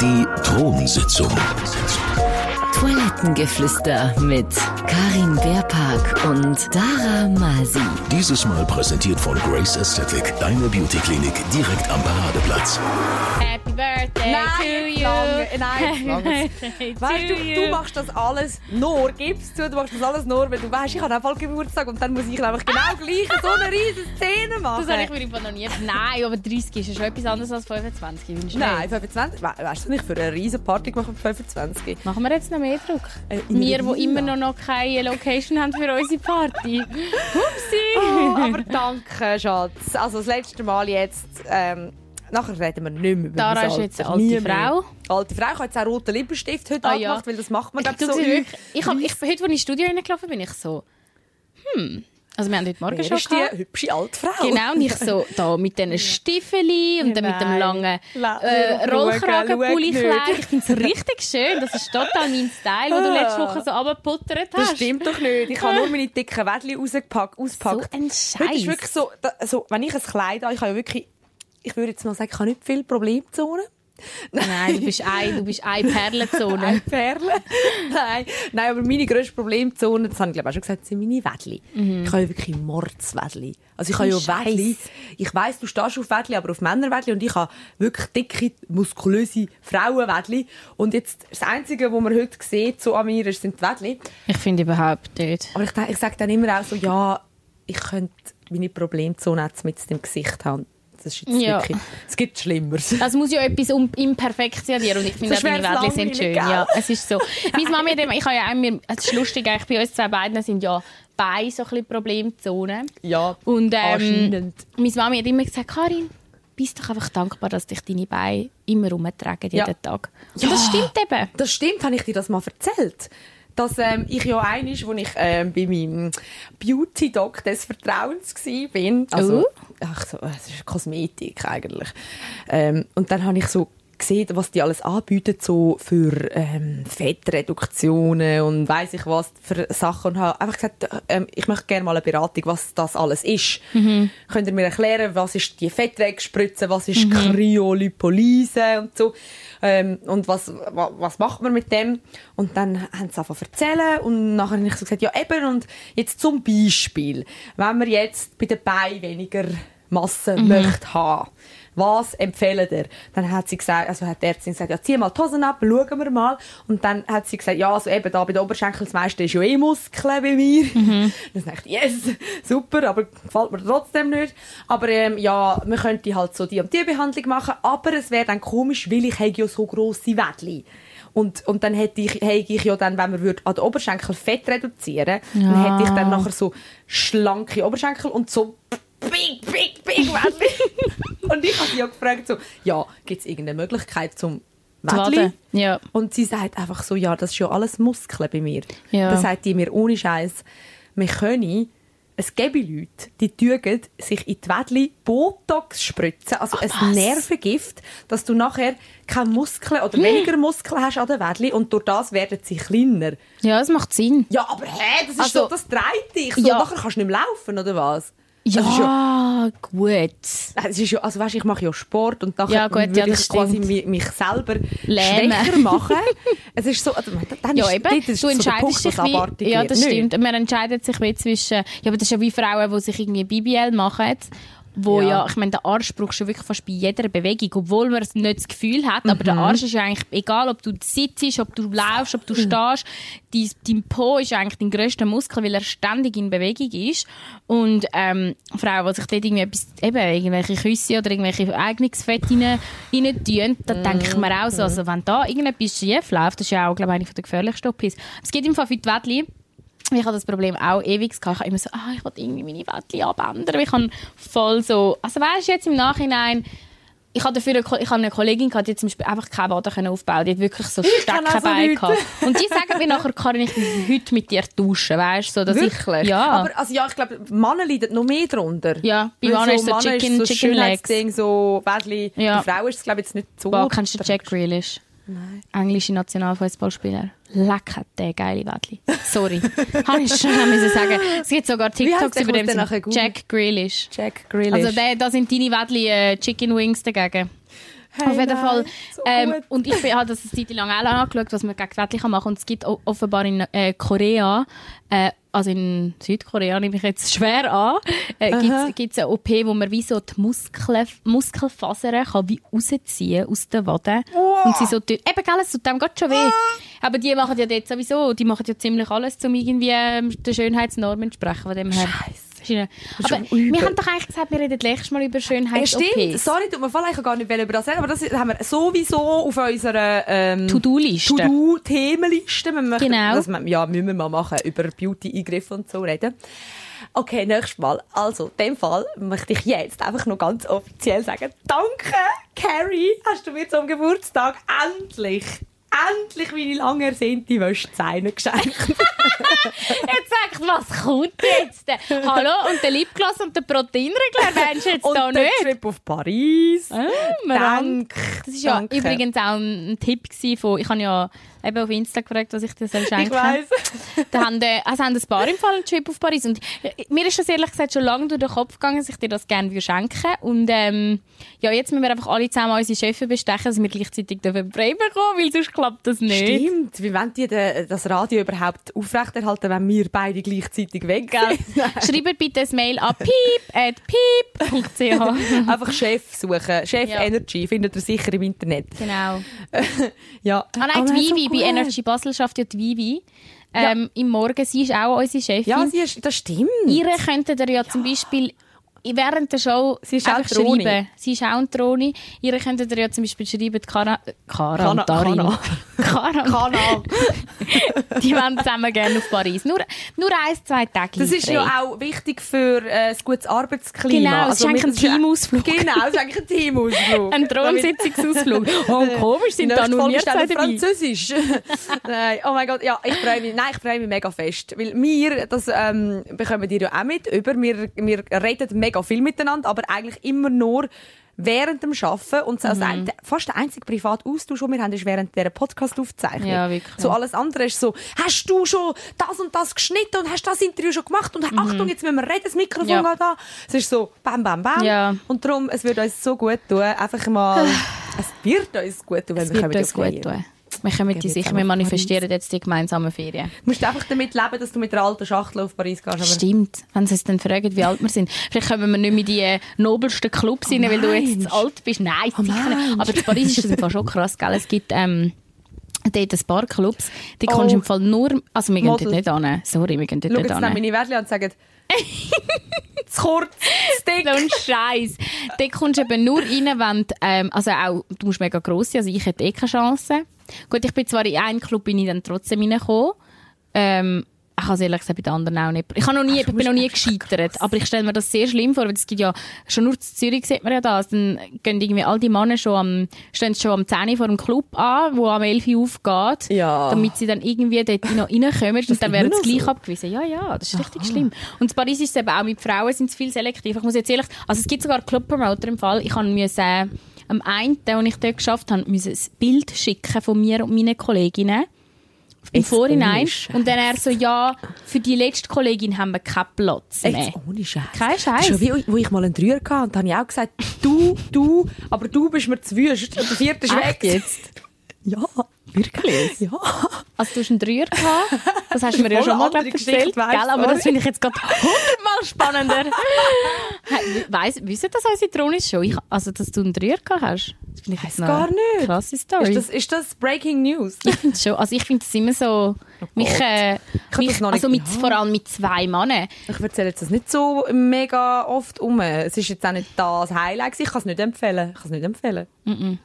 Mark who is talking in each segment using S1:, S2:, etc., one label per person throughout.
S1: Die Thronsitzung.
S2: Toilettengeflüster mit Karin Beerpark und Dara Masi.
S1: Dieses Mal präsentiert von Grace Aesthetic, deine Beauty-Klinik direkt am Paradeplatz.
S3: Happy Birthday to you.
S4: lange, nein, lange. Weißt du,
S3: you.
S4: du machst das alles nur, gibst du, du machst das alles nur, wenn du weißt, ich habe einfach Geburtstag und dann muss ich einfach genau gleich so eine riesige Szene machen.
S3: Das habe ich mir einfach noch nie... Nein, aber 30 ist ja schon etwas anderes als 25. wünschst du
S4: Nein,
S3: nicht?
S4: 25. We weißt du nicht, für eine riesen Party gemacht mit 25.
S3: Machen wir jetzt noch mehr Druck?
S4: Äh,
S3: wir, die immer noch, noch keine Location haben für unsere Party. Upsi!
S4: Oh, aber danke, Schatz. Also das letzte Mal jetzt. Ähm, nachher reden wir nicht mehr über
S3: Dara ist jetzt eine alte
S4: Nie
S3: Frau.
S4: Mehr. Alte Frau. Ich habe jetzt auch roten Lippenstift heute
S3: Ah, ja.
S4: angemacht, weil das macht man
S3: Du
S4: so.
S3: wirklich, ich hab, ich, heute, als ich ins Studio reingelaufen bin, ich so... Hm... Also wir haben heute Morgen
S4: Wer
S3: schon
S4: ist
S3: gehabt.
S4: die hübsche alte Frau?
S3: Genau, und ich so da mit diesen Stiefeli und dann mit dem
S4: Nein.
S3: langen
S4: La-
S3: äh,
S4: nicht.
S3: Ich finde es richtig schön. Das ist total mein Style, den du letzte Woche so runtergeputtert hast.
S4: Das stimmt doch nicht. Ich habe nur meine dicken Wädchen rausgepackt,
S3: So
S4: auspackt.
S3: ein
S4: Heute ist
S3: Scheiß.
S4: wirklich so, da, so, wenn ich ein Kleid habe, ich habe ja wirklich, ich würde jetzt mal sagen, ich habe nicht viel Problemzonen.
S3: Nein, du bist ein, du bist eine Perlenzone.
S4: Eine Perle. Nein. Nein, aber meine grösste Problemzone, das habe ich glaube ich auch schon gesagt, sind meine Wädli. Ich habe ja wirklich Mordswädli. Also ich habe ja. Wädli. Ich weiss, du stehst auf Wädli, aber auf Männerwädli und ich habe wirklich dicke, muskulöse Frauenwädli. Und jetzt, das Einzige, was man heute sieht, so an mir, sind die Wädli.
S3: Ich finde überhaupt nicht.
S4: Aber ich, ich sage dann immer auch so, ja, ich könnte meine Problemzone jetzt mit dem Gesicht haben. Das ist
S3: Ja.
S4: wirklich, es gibt Schlimmeres.
S3: Es muss ja etwas um, imperfekt an dir und ich finde deine Wädchen sind schön. Ja, es ist so. Meine Mama, hat immer- ich habe ja auch es ist lustig, eigentlich bei uns zwei beiden sind ja beide so ein bisschen Problemzonen.
S4: Ja,
S3: Und ähm, meine Mami hat immer gesagt, Karin, bist doch einfach dankbar, dass dich deine Beine immer rumtragen jeden
S4: Ja.
S3: Tag. Und das stimmt eben.
S4: Das stimmt, habe ich dir das mal erzählt? Dass ähm, ich ja einig, als ich ähm, bei meinem Beauty-Doc des Vertrauens war, also,
S3: Oh.
S4: Ach so, es ist Kosmetik eigentlich. Ähm, und dann habe ich so gesehen, was die alles anbieten, so für ähm, Fettreduktionen und weiß ich was für Sachen. Und habe einfach gesagt, ähm, ich möchte gerne mal eine Beratung, was das alles ist. Könnt ihr mir erklären, was ist die Fettwegspritze, was ist Kryolipolyse und so. Ähm, und was, wa, was macht man mit dem? Und dann haben sie angefangen zu erzählen und nachher habe ich so gesagt, ja eben, und jetzt zum Beispiel, wenn man jetzt bei den Beinen weniger Masse möchte haben, was empfehlen ihr? Dann hat sie gesagt, also hat die Ärztin gesagt, ja, zieh mal die Hosen ab, schauen wir mal. Und dann hat sie gesagt, ja, also eben da bei den Oberschenkeln, das meiste ist ja eh Muskeln bei mir. Dann dachte ich, yes, super, aber gefällt mir trotzdem nicht. Aber ähm, ja, man könnte halt so die und die Behandlung machen, aber es wäre dann komisch, weil ich ja so grosse Wädli. Und, und dann hätte ich, hätte ich ja dann, wenn man würde an den Oberschenkel Fett reduzieren dann hätte ich dann nachher so schlanke Oberschenkel und so big, big, big Wädli. und ich habe sie ja gefragt, so, ja, gibt es irgendeine Möglichkeit zum Wädli?
S3: Ja.
S4: Und sie sagt einfach so, ja, das ist ja alles Muskeln bei mir.
S3: Ja.
S4: Dann sagt die mir ohne Scheiß, wir können, es gäbe Leute, die tun sich in die Wädli Botox spritzen, also ein
S3: was?
S4: Nervengift, dass du nachher keine Muskeln oder weniger Muskeln hast an den Wädli und durch das werden sie kleiner.
S3: Ja, es macht Sinn.
S4: Ja, aber hä, das ist
S3: Also-
S4: so, das dreht dich. So,
S3: Ja.
S4: Nachher kannst du nicht mehr laufen, oder was?
S3: Ja,
S4: ist ja,
S3: gut.
S4: es ist ja, also weißt, ich mache ja Sport und nachher
S3: Ja, gut,
S4: würde
S3: ja,
S4: ich quasi mich, mich selber
S3: Lähmen.
S4: schwächer machen. es ist so, also, dann
S3: Ja,
S4: ist,
S3: eben.
S4: ist
S3: Du
S4: so
S3: entscheidest
S4: Punkt,
S3: dich
S4: was
S3: wie, ja, das
S4: Nicht?
S3: stimmt. Man entscheidet sich wie zwischen, ja, aber das ist ja wie Frauen, die sich irgendwie BBL machen, wo ja,
S4: Ja.
S3: ich meine, der Arsch brauchst du wirklich fast bei jeder Bewegung, obwohl man nicht das Gefühl hat, aber
S4: Mhm.
S3: der Arsch ist ja eigentlich, egal ob du sitzt, ob du laufst, ob du stehst, dein, dein Po ist eigentlich dein grösster Muskel, weil er ständig in Bewegung ist. Und ähm, Frauen, die sich dort irgendwie etwas, eben, irgendwelche Küsse oder irgendwelche Eignungsfett rein, rein tun, da denke ich mir auch so, also wenn da irgendetwas schief läuft, das ist ja auch, glaube ich, eine der gefährlichsten OPs. Es geht im Fall für die Wädli, ich habe das Problem auch ewig gehabt. Ich habe immer so, ah, ich will irgendwie meine Wädchen abändern. Ich habe voll so, also weißt du, jetzt im Nachhinein, ich habe dafür eine, ich habe eine Kollegin gehabt, die zum Beispiel einfach keine Waden aufbauen Die hat wirklich so Steckenbeine
S4: Leute.
S3: gehabt. Und die sagen mir nachher, Karin, ich will heute mit dir tauschen, weißt du? So, dass
S4: Wirklich?
S3: Ich, ja.
S4: Aber also, ja, ich glaube, Männer leiden noch mehr darunter.
S3: Ja, bei Männern ist so
S4: Männer
S3: Chicken-
S4: so
S3: Chicken Legs.
S4: Schönheitsding, so Wädli.
S3: Ja.
S4: Bei Frauen ist es, glaube ich, jetzt nicht so.
S3: Boah, kennst du Jack Grealish?
S4: Nein.
S3: englische Nationalfußballspieler. Leck hat der geile Wädli. Sorry. Habe ich schon müssen sagen. Es gibt sogar TikToks über
S4: den.
S3: Jack Grealish.
S4: Jack Grealish.
S3: Also der, da sind deine Wädli äh, Chicken Wings dagegen.
S4: Hey,
S3: Auf jeden
S4: nein,
S3: Fall.
S4: so
S3: ähm, und ich habe das eine Zeit lang auch angeschaut, was man gegen Wädli machen kann. Und es gibt offenbar in äh, Korea, äh, also in Südkorea nehme ich jetzt schwer an, äh, gibt es eine OP, wo man wie so die Muskeln, Muskelfasern kann wie rausziehen aus den Waden. Und sie so dünn. Eben, gell, es tut dem geht schon weh. Aber die machen ja dort sowieso, die machen ja ziemlich alles, um irgendwie ähm, der Schönheitsnorm entsprechen. Von dem her. Scheiße. Aber wir haben doch eigentlich gesagt, wir reden nächstes Mal über
S4: Ja,
S3: Schönheits-OPs.
S4: stimmt. Sorry, tut mir voll, ich kann gar nicht über das reden, aber das haben wir sowieso auf unserer ähm,
S3: To-Do-Liste.
S4: To-Do-Themenliste.
S3: Genau.
S4: Das, ja, müssen wir mal machen, über Beauty-Eingriffe und so reden. Okay, nächstes Mal. Also, in dem Fall möchte ich jetzt einfach noch ganz offiziell sagen, danke, Carrie, hast du mir zum Geburtstag endlich, endlich meine lang ersehnte Wäschzeine geschenkt.
S3: Jetzt sagt, was kommt jetzt? Hallo, und der Lipgloss und der Proteinregler meinst du jetzt
S4: und
S3: da
S4: der
S3: nicht?
S4: Trip auf Paris.
S3: Ah.
S4: Dank.
S3: Das war ja
S4: Danke.
S3: übrigens auch ein Tipp von, ich habe ja eben auf Insta gefragt, was ich dir soll schenken
S4: Ich weiss.
S3: Da haben, äh, also haben ein paar im Fall einen Trip auf Paris. Und äh, mir ist das ehrlich gesagt schon lange durch den Kopf gegangen, dass ich dir das gerne würde schenken Und ähm, ja, jetzt müssen wir einfach alle zusammen unsere Chefs bestechen, dass wir gleichzeitig dürfen frei bekommen, weil sonst klappt das nicht.
S4: Stimmt. Wie wollen die de, das Radio überhaupt aufrechterhalten, wenn wir beide gleichzeitig weg?
S3: Schreibt bitte ein Mail an piep at piep.ch.
S4: Einfach Chef suchen. Chef
S3: Ja.
S4: Energy findet ihr sicher im Internet.
S3: Genau.
S4: Ja.
S3: Ah nein,
S4: Aber
S3: die
S4: so
S3: Vivi, bei. Energy Basel schafft ja die Vivi. Ähm, Im Morgen, sie ist auch unsere Chefin.
S4: Ja, sie ist, das stimmt.
S3: Ihre könntet ihr ja, zum Beispiel während der Show
S4: Sie ist auch
S3: schreiben. Sie ist auch ein Troni. Ihre könntet ihr ja zum Beispiel schreiben, die Kara, Kara
S4: Kana-
S3: und Darin.
S4: Kana.
S3: Kara und
S4: Kanal.
S3: Die wollen zusammen gerne auf Paris. Nur, nur ein, zwei Tage
S4: Das ist
S3: frei.
S4: ja auch wichtig für äh, ein gutes Arbeitsklima.
S3: Genau, es ist eigentlich ein Teamausflug.
S4: Genau, es ist eigentlich ein Teamausflug.
S3: Ein Thronsitzungsausflug. Oh, komisch, sind da nur wir zwei.
S4: Französisch. Nein, oh mein Gott, ja, ich freue mich. Nein, ich freue mich mega fest. Weil wir, das ähm, bekommen die ja auch mit über. Wir, wir reden mega viel miteinander, aber eigentlich immer nur während dem Arbeiten. Und
S3: Mhm.
S4: so, also der- fast der einzige private Austausch, den wir haben, ist während dieser Podcast-Aufzeichnung.
S3: Ja, wirklich.
S4: So alles andere ist so, hast du schon das und das geschnitten und hast das Interview schon gemacht und Achtung, jetzt müssen wir reden, das Mikrofon
S3: Mhm. Ja.
S4: da. Es ist so, bam, bam, bam.
S3: Ja.
S4: Und darum, es wird uns so gut tun, einfach mal, es wird uns gut tun, wenn
S3: Es
S4: wir
S3: wird
S4: kommen
S3: uns
S4: auf Ferien.
S3: gut tun. Wir kommen die
S4: jetzt
S3: sicher,
S4: einfach
S3: wir manifestieren jetzt die gemeinsamen Ferien.
S4: Du musst einfach damit leben, dass du mit der alten Schachtel auf Paris gehst. Aber
S3: Stimmt, wenn sie uns dann fragen, wie alt wir sind. Vielleicht kommen wir nicht mehr in die äh, nobelsten Clubs rein, weil du jetzt zu alt bist. Nein, sicher
S4: meinst?
S3: nicht. Aber in Paris ist das im Fall schon krass, gell? Es gibt ähm, dort ein paar Clubs, die kommst du im Fall nur... Also wir gehen
S4: Model.
S3: dort nicht an. Sorry, wir gehen dort
S4: Schau
S3: nicht
S4: jetzt neben
S3: an.
S4: meine Wärtchen und sagen, zu kurz, zu dick.
S3: So ein Scheiß. Dort kommst du eben nur rein, wenn ähm, also auch, du musst mega gross sein, also ich hätte eh keine Chance. Gut, ich bin zwar in einen Club bin ich dann trotzdem reingekommen. Ähm, ich habe es ehrlich gesagt bei den anderen auch nicht. Ich, habe noch nie, ich bin noch nie gescheitert, aber ich stelle mir das sehr schlimm vor, weil es gibt ja, schon nur in Zürich sieht man ja das, dann gehen irgendwie all die Männer schon am, stehen schon am 10 Uhr vor dem Club an, wo am 11 Uhr aufgeht,
S4: Ja.
S3: damit sie dann irgendwie dort noch reinkommen und dann werden sie gleich
S4: so?
S3: abgewiesen. Ja, ja, das ist richtig schlimm. Und in Paris ist es eben auch mit Frauen sind es viel selektiv. Ich muss jetzt ehrlich, also es gibt sogar Club-Promoter im Fall. Ich habe müssen, äh, am einen, den ich dort geschafft habe, müssen ein Bild schicken von mir und meinen Kolleginnen. Im
S4: Jetzt
S3: Vorhinein. Und dann er so, ja, für die letzte Kollegin haben wir keinen Platz mehr.
S4: Jetzt ohne Scheiß.
S3: Kein Scheiß.
S4: Schon wie, wo ich mal einen Dreier hatte, und da habe ich auch gesagt, du, du, aber du bist mir zu wüst. Und der vierte ist
S3: Echt
S4: weg.
S3: jetzt?
S4: Ja, wirklich. Ja.
S3: Also du hast einen Dreier gehabt. Das hast du mir ja schon mal
S4: Geschichte,
S3: erzählt. Gell? Aber das finde ich jetzt gerade hundertmal spannender. Weiss, wissen das unsere Tronis schon? Ich, also, dass du einen Dreier gehabt hast? Das finde ich jetzt
S4: gar nicht.
S3: Krasse Story.
S4: Ist das, ist das Breaking News?
S3: Ich finde schon. Also ich finde es immer so, mich, äh, mich also mit,
S4: ja.
S3: vor allem mit zwei Männern.
S4: Ich erzähle jetzt das nicht so mega oft um. Es ist jetzt auch nicht das Highlight. Ich kann es nicht empfehlen. Ich kann es nicht empfehlen.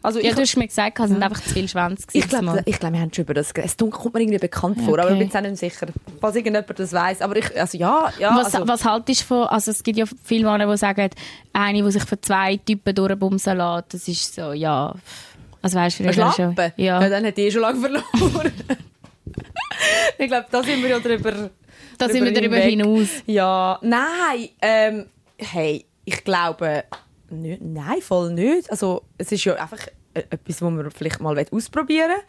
S4: Also
S3: Ja,
S4: ich,
S3: du hast mir gesagt, es sind einfach zu viele Schwänze.
S4: ich glaube. Ich glaub, wir haben schon über das. Es kommt mir irgendwie bekannt vor, aber ich bin jetzt auch nicht sicher, falls irgendjemand das weiss. Aber ich, also ja, ja.
S3: was,
S4: also,
S3: was haltest du von, also es gibt ja viele Männer, die sagen, eine, die sich für zwei Typen durchbumsen lässt, das ist so, ja, also weißt du, schon, ja,
S4: ja, dann hat die eh schon lange verloren. ich glaube, da sind wir ja drüber.
S3: da sind wir darüber hinaus.
S4: Ja, nein, ähm, hey, ich glaube, nicht, nein, voll nicht. Also, es ist ja einfach äh, etwas, was man vielleicht mal ausprobieren will.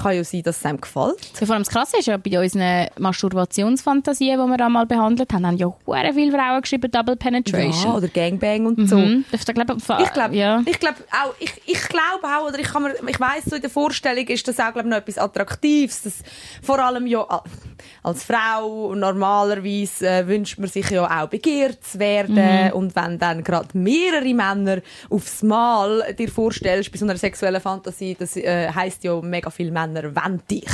S4: Kann ja sein, dass es einem gefällt.
S3: Ja, vor allem das Krasse ist ja, bei unseren Masturbationsfantasien, die wir einmal behandelt haben, haben ja sehr viele Frauen geschrieben Double Penetration.
S4: Ja, oder Gangbang und so.
S3: Mhm. Das ist, glaub,
S4: Ich glaube
S3: ja.
S4: ich glaub auch, ich, ich glaube auch, oder ich, kann mir, ich weiss, so in der Vorstellung ist das auch glaub, noch etwas Attraktives. Das, vor allem ja als Frau normalerweise äh, wünscht man sich ja auch begehrt zu werden. Und wenn dann gerade mehrere Männer aufs Mal dir vorstellst bei so einer sexuellen Fantasie, das äh, heisst ja mega viele Männer wollen dich.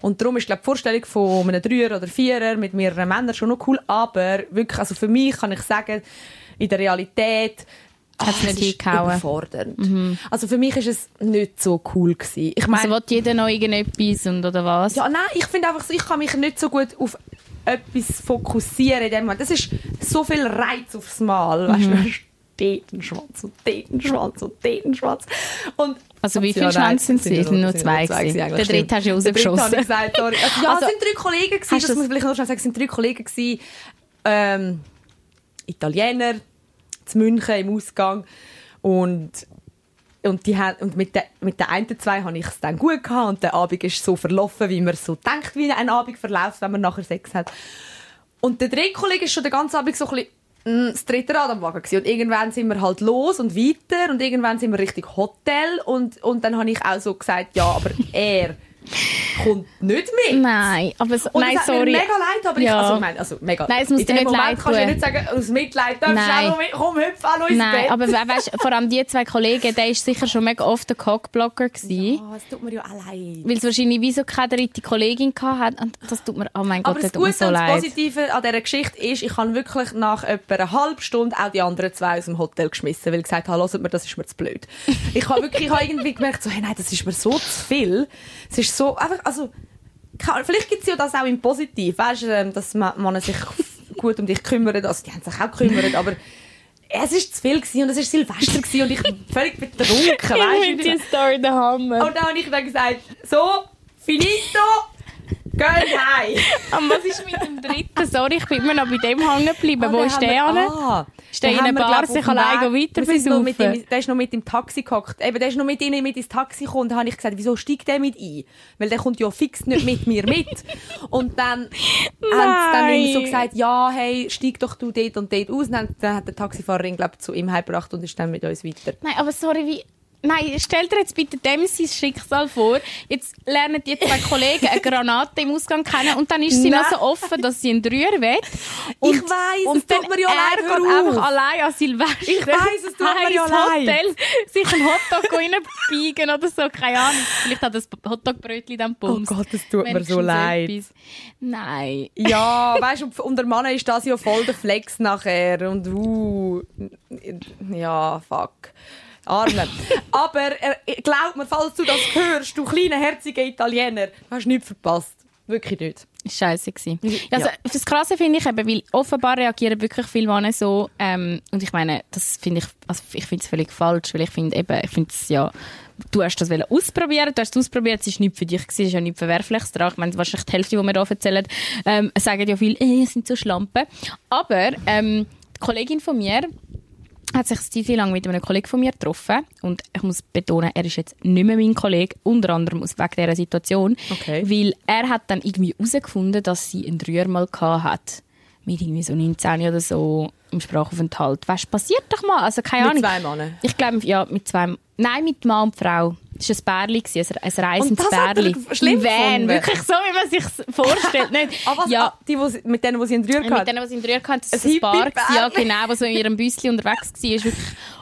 S4: Und darum ist glaub, die Vorstellung von einem Dreier oder Vierer mit mehreren Männern schon noch cool, aber wirklich, also für mich kann ich sagen, in der Realität
S3: Hat's
S4: ah,
S3: nicht
S4: es ist
S3: hingehauen.
S4: überfordernd. Also für mich ist es nicht so cool gewesen. Ich meine,
S3: Also will jeder noch irgendetwas und oder was?
S4: ja, nein, ich finde einfach so, ich kann mich nicht so gut auf etwas fokussieren in dem Moment. Das ist so viel Reiz aufs Mal, weißt du, dort ein Schwanz und dort ein Schwanz und dort ein Schwanz. Und
S3: Also wie
S4: Ja,
S3: viele
S4: nein,
S3: Schwänze sind es?
S4: sind
S3: Es sind nur
S4: sind
S3: zwei.
S4: gewesen. eigentlich,
S3: Den dritten hast du ja
S4: Den
S3: rausgeschossen.
S4: ich gesagt, sorry. Also, ja,
S3: Also,
S4: es sind drei Kollegen gewesen, das
S3: du's-
S4: muss ich vielleicht noch schnell sagen, es sind drei Kollegen gewesen, ähm, Italiener, zu München im Ausgang und und, die haben, und mit, den, mit den einen zwei habe ich es dann gut gehabt und der Abend ist so verlaufen, wie man so denkt, wie ein Abend verläuft, wenn man nachher Sex hat. Und der dritte Kollege ist schon den ganzen Abend so ein bisschen das dritte Rad am Wagen gewesen. Und irgendwann sind wir halt los und weiter und irgendwann sind wir Richtung Hotel und, und dann habe ich auch so gesagt, ja, aber er kommt nicht mit.
S3: Nein, aber so,
S4: Und
S3: nein,
S4: es
S3: sorry.
S4: mir mega leid, aber ich,
S3: Ja.
S4: also, ich meine, also mega.
S3: Nein, es muss
S4: in
S3: dir nicht
S4: Moment
S3: leid
S4: kannst du ja nicht sagen, aus Mitleid darfst du auch mit, komm, hüpf noch ins
S3: Nein,
S4: Bett.
S3: aber we- weißt, vor allem die zwei Kollegen, der ist sicher schon mega oft der Cockblocker gewesen.
S4: Oh, es tut mir ja auch leid.
S3: Weil es wahrscheinlich wie so keine dritte Kollegin hat und das tut mir, oh mein Gott,
S4: Aber
S3: das
S4: das
S3: tut mir
S4: Gute
S3: so
S4: und das
S3: leid.
S4: Positive an dieser Geschichte ist, ich habe wirklich nach etwa einer halben Stunde auch die anderen zwei aus dem Hotel geschmissen, weil ich gesagt habe, hört mir, das ist mir zu blöd. Ich habe wirklich ich habe irgendwie gemerkt, so, hey, nein, das ist mir so zu viel. Es ist so, einfach, also, vielleicht gibt es ja das auch im Positiv, weißt du, ähm, dass man, man sich gut um dich kümmert, also die haben sich auch gekümmert, aber es ist zu viel gewesen und es ist Silvester gewesen und ich bin völlig betrunken,
S3: Ich
S4: weißt
S3: finde
S4: du.
S3: die Story der Hammer.
S4: Und dann habe ich dann gesagt, so, finito, gehen heim.
S3: Aber was ist mit dem dritten? Sorry, ich bin immer noch bei dem hängen geblieben.
S4: Ah,
S3: Wo ist der hin?
S4: Ah,
S3: Ist der in einer Bar sich
S4: dem
S3: alleine weiter besaufen?
S4: ihm, Der ist noch mit im Taxi gehockt. Eben, der ist noch mit ihnen mit ins Taxi gekommen. Da habe ich gesagt, wieso steigt der mit ein? Weil der kommt ja fix nicht mit mir mit. Und dann haben sie dann so gesagt, ja, hey, steig doch du dort und dort aus. Und dann, dann hat der Taxifahrer ihn, glaub, zu ihm heimgebracht und ist dann mit uns weiter.
S3: Nein, aber sorry, wie... Nein, stell dir jetzt bitte dem sein Schicksal vor. Jetzt lernen die zwei Kollegen eine Granate im Ausgang kennen und dann ist sie noch
S4: Nein.
S3: so offen, dass sie einen Dreier will. Und,
S4: Ich weiss,
S3: und
S4: es tut mir ja leid,
S3: er geht einfach allein an Silvester.
S4: Ich weiss, es tut mir ja leid.
S3: Hotel, sich einen Hotdog reinbiegen oder so, keine Ahnung. Vielleicht hat das Hotdogbrötchen dann Bums.
S4: Oh Gott, es tut mir so leid.
S3: etwas. Nein.
S4: Ja, weißt du, unter Mann ist das ja voll der Flex nachher und uh, ja, fuck. Arme. Aber er, glaub mir, falls du das hörst, du kleiner, herziger Italiener, du hast nichts verpasst. Wirklich nicht.
S3: Scheiße gewesen. Also,
S4: Ja.
S3: Das Krasse finde ich eben, weil offenbar reagieren wirklich viele Männer so, ähm, und ich meine, das finde ich, also ich finde es völlig falsch, weil ich finde eben, ich finde es ja, du hast das ausprobieren, du hast es ausprobiert, es war nicht für dich, gewesen, es ist ja nicht Verwerfliches dran. Ich meine, wahrscheinlich die Hälfte, die wir hier erzählen, ähm, sagen ja viel, äh, sind so Schlampen. Aber, ähm, die Kollegin von mir, hat sich Zeit lang mit einem Kollegen von mir getroffen. Und ich muss betonen, er ist jetzt nicht mehr mein Kollege, unter anderem aus wegen dieser Situation.
S4: Okay.
S3: Weil er hat dann irgendwie herausgefunden, dass sie einen Dreier mal hat. Mit irgendwie so 19 oder so im Sprachaufenthalt. Weißt passiert doch mal. Also keine
S4: Mit
S3: Ahnung.
S4: zwei Männern.
S3: Ich glaube, ja, mit zwei. Nein, mit Mann und Frau. Es war ein Bärli, ein reisendes Bärli.
S4: schlimm
S3: Im Van, wirklich so, wie man sich vorstellt. Nicht?
S4: Aber was,
S3: ja,
S4: ah, die, sie- mit denen, die sie in
S3: mit
S4: hatten?
S3: denen, die sie in Drück hatten, das ist ein.
S4: Hippie-Bärli.
S3: Ja, genau, wo so in ihrem Büsschen unterwegs war. Wirklich-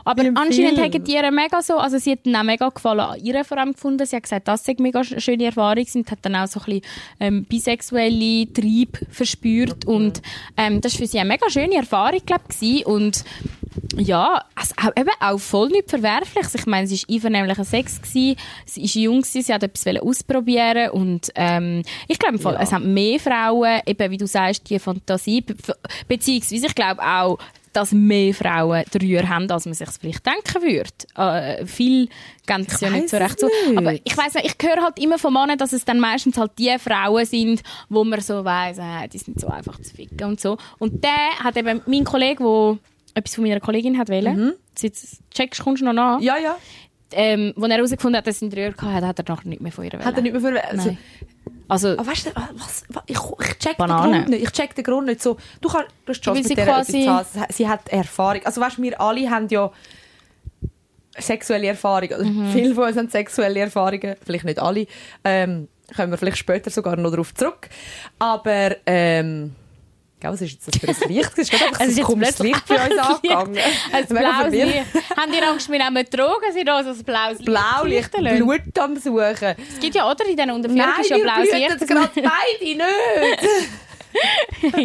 S3: Aber anscheinend haben die ihr mega so, also sie hat dann auch mega gefallen ihr vor allem gefunden. Sie hat gesagt, das sei mega sch- schöne Erfahrung und hat dann auch so ein bisschen ähm, bisexuelle Trieb verspürt und ähm, das war für sie eine mega schöne Erfahrung, glaube ich, und ja, also auch, eben auch voll nicht verwerflich. Ich meine, es war einvernehmlicher Sex, gewesen, sie war jung, gewesen, sie hat etwas ausprobieren und ähm, ich glaube, Fall, es haben mehr Frauen, eben wie du sagst, die Fantasie, be beziehungsweise ich glaube auch, dass mehr Frauen Dreier haben, als man sich vielleicht denken würde. Äh, viel geben es ja nicht so recht
S4: nicht.
S3: Aber ich weiß nicht, ich höre halt immer von Männern, dass es dann meistens halt die Frauen sind, wo man so weiss, äh, die sind so einfach zu ficken und so. Und der hat eben, mein Kollege, der etwas von meiner Kollegin hat wollen, jetzt checkst, kommst du noch nach,
S4: Ja, ja.
S3: ähm, als er herausgefunden hat, dass er ein Rühr hatte, hat er nachher nicht mehr von ihr
S4: Hat er nicht mehr für... Also,
S3: Nein. Also,
S4: Aber weißt du, was, was, ich, ich check
S3: Banane.
S4: den Grund nicht. Ich check den Grund nicht so. Du, kannst, du hast Chance
S3: Weil sie
S4: mit der
S3: quasi-
S4: etwas. Sie hat Erfahrung. Also weißt du, wir alle haben ja sexuelle Erfahrungen. Also,
S3: Mhm.
S4: Viele von uns haben sexuelle Erfahrungen. Vielleicht nicht alle. Ähm, kommen wir vielleicht später sogar noch darauf zurück. Aber, ähm, gell, was ist jetzt das für ein Licht? Es ist gerade einfach so ein komisches Licht bei uns angegangen.
S3: ein blaues. Licht. Habt ihr Angst, wir nehmen Drogen? Sie da so ein blaues Licht
S4: Blaulicht? Blut am Suchen.
S3: Es gibt ja, oder? In diesen unter
S4: Nein,
S3: ist ja
S4: wir
S3: blaues Licht.
S4: gerade beide nicht.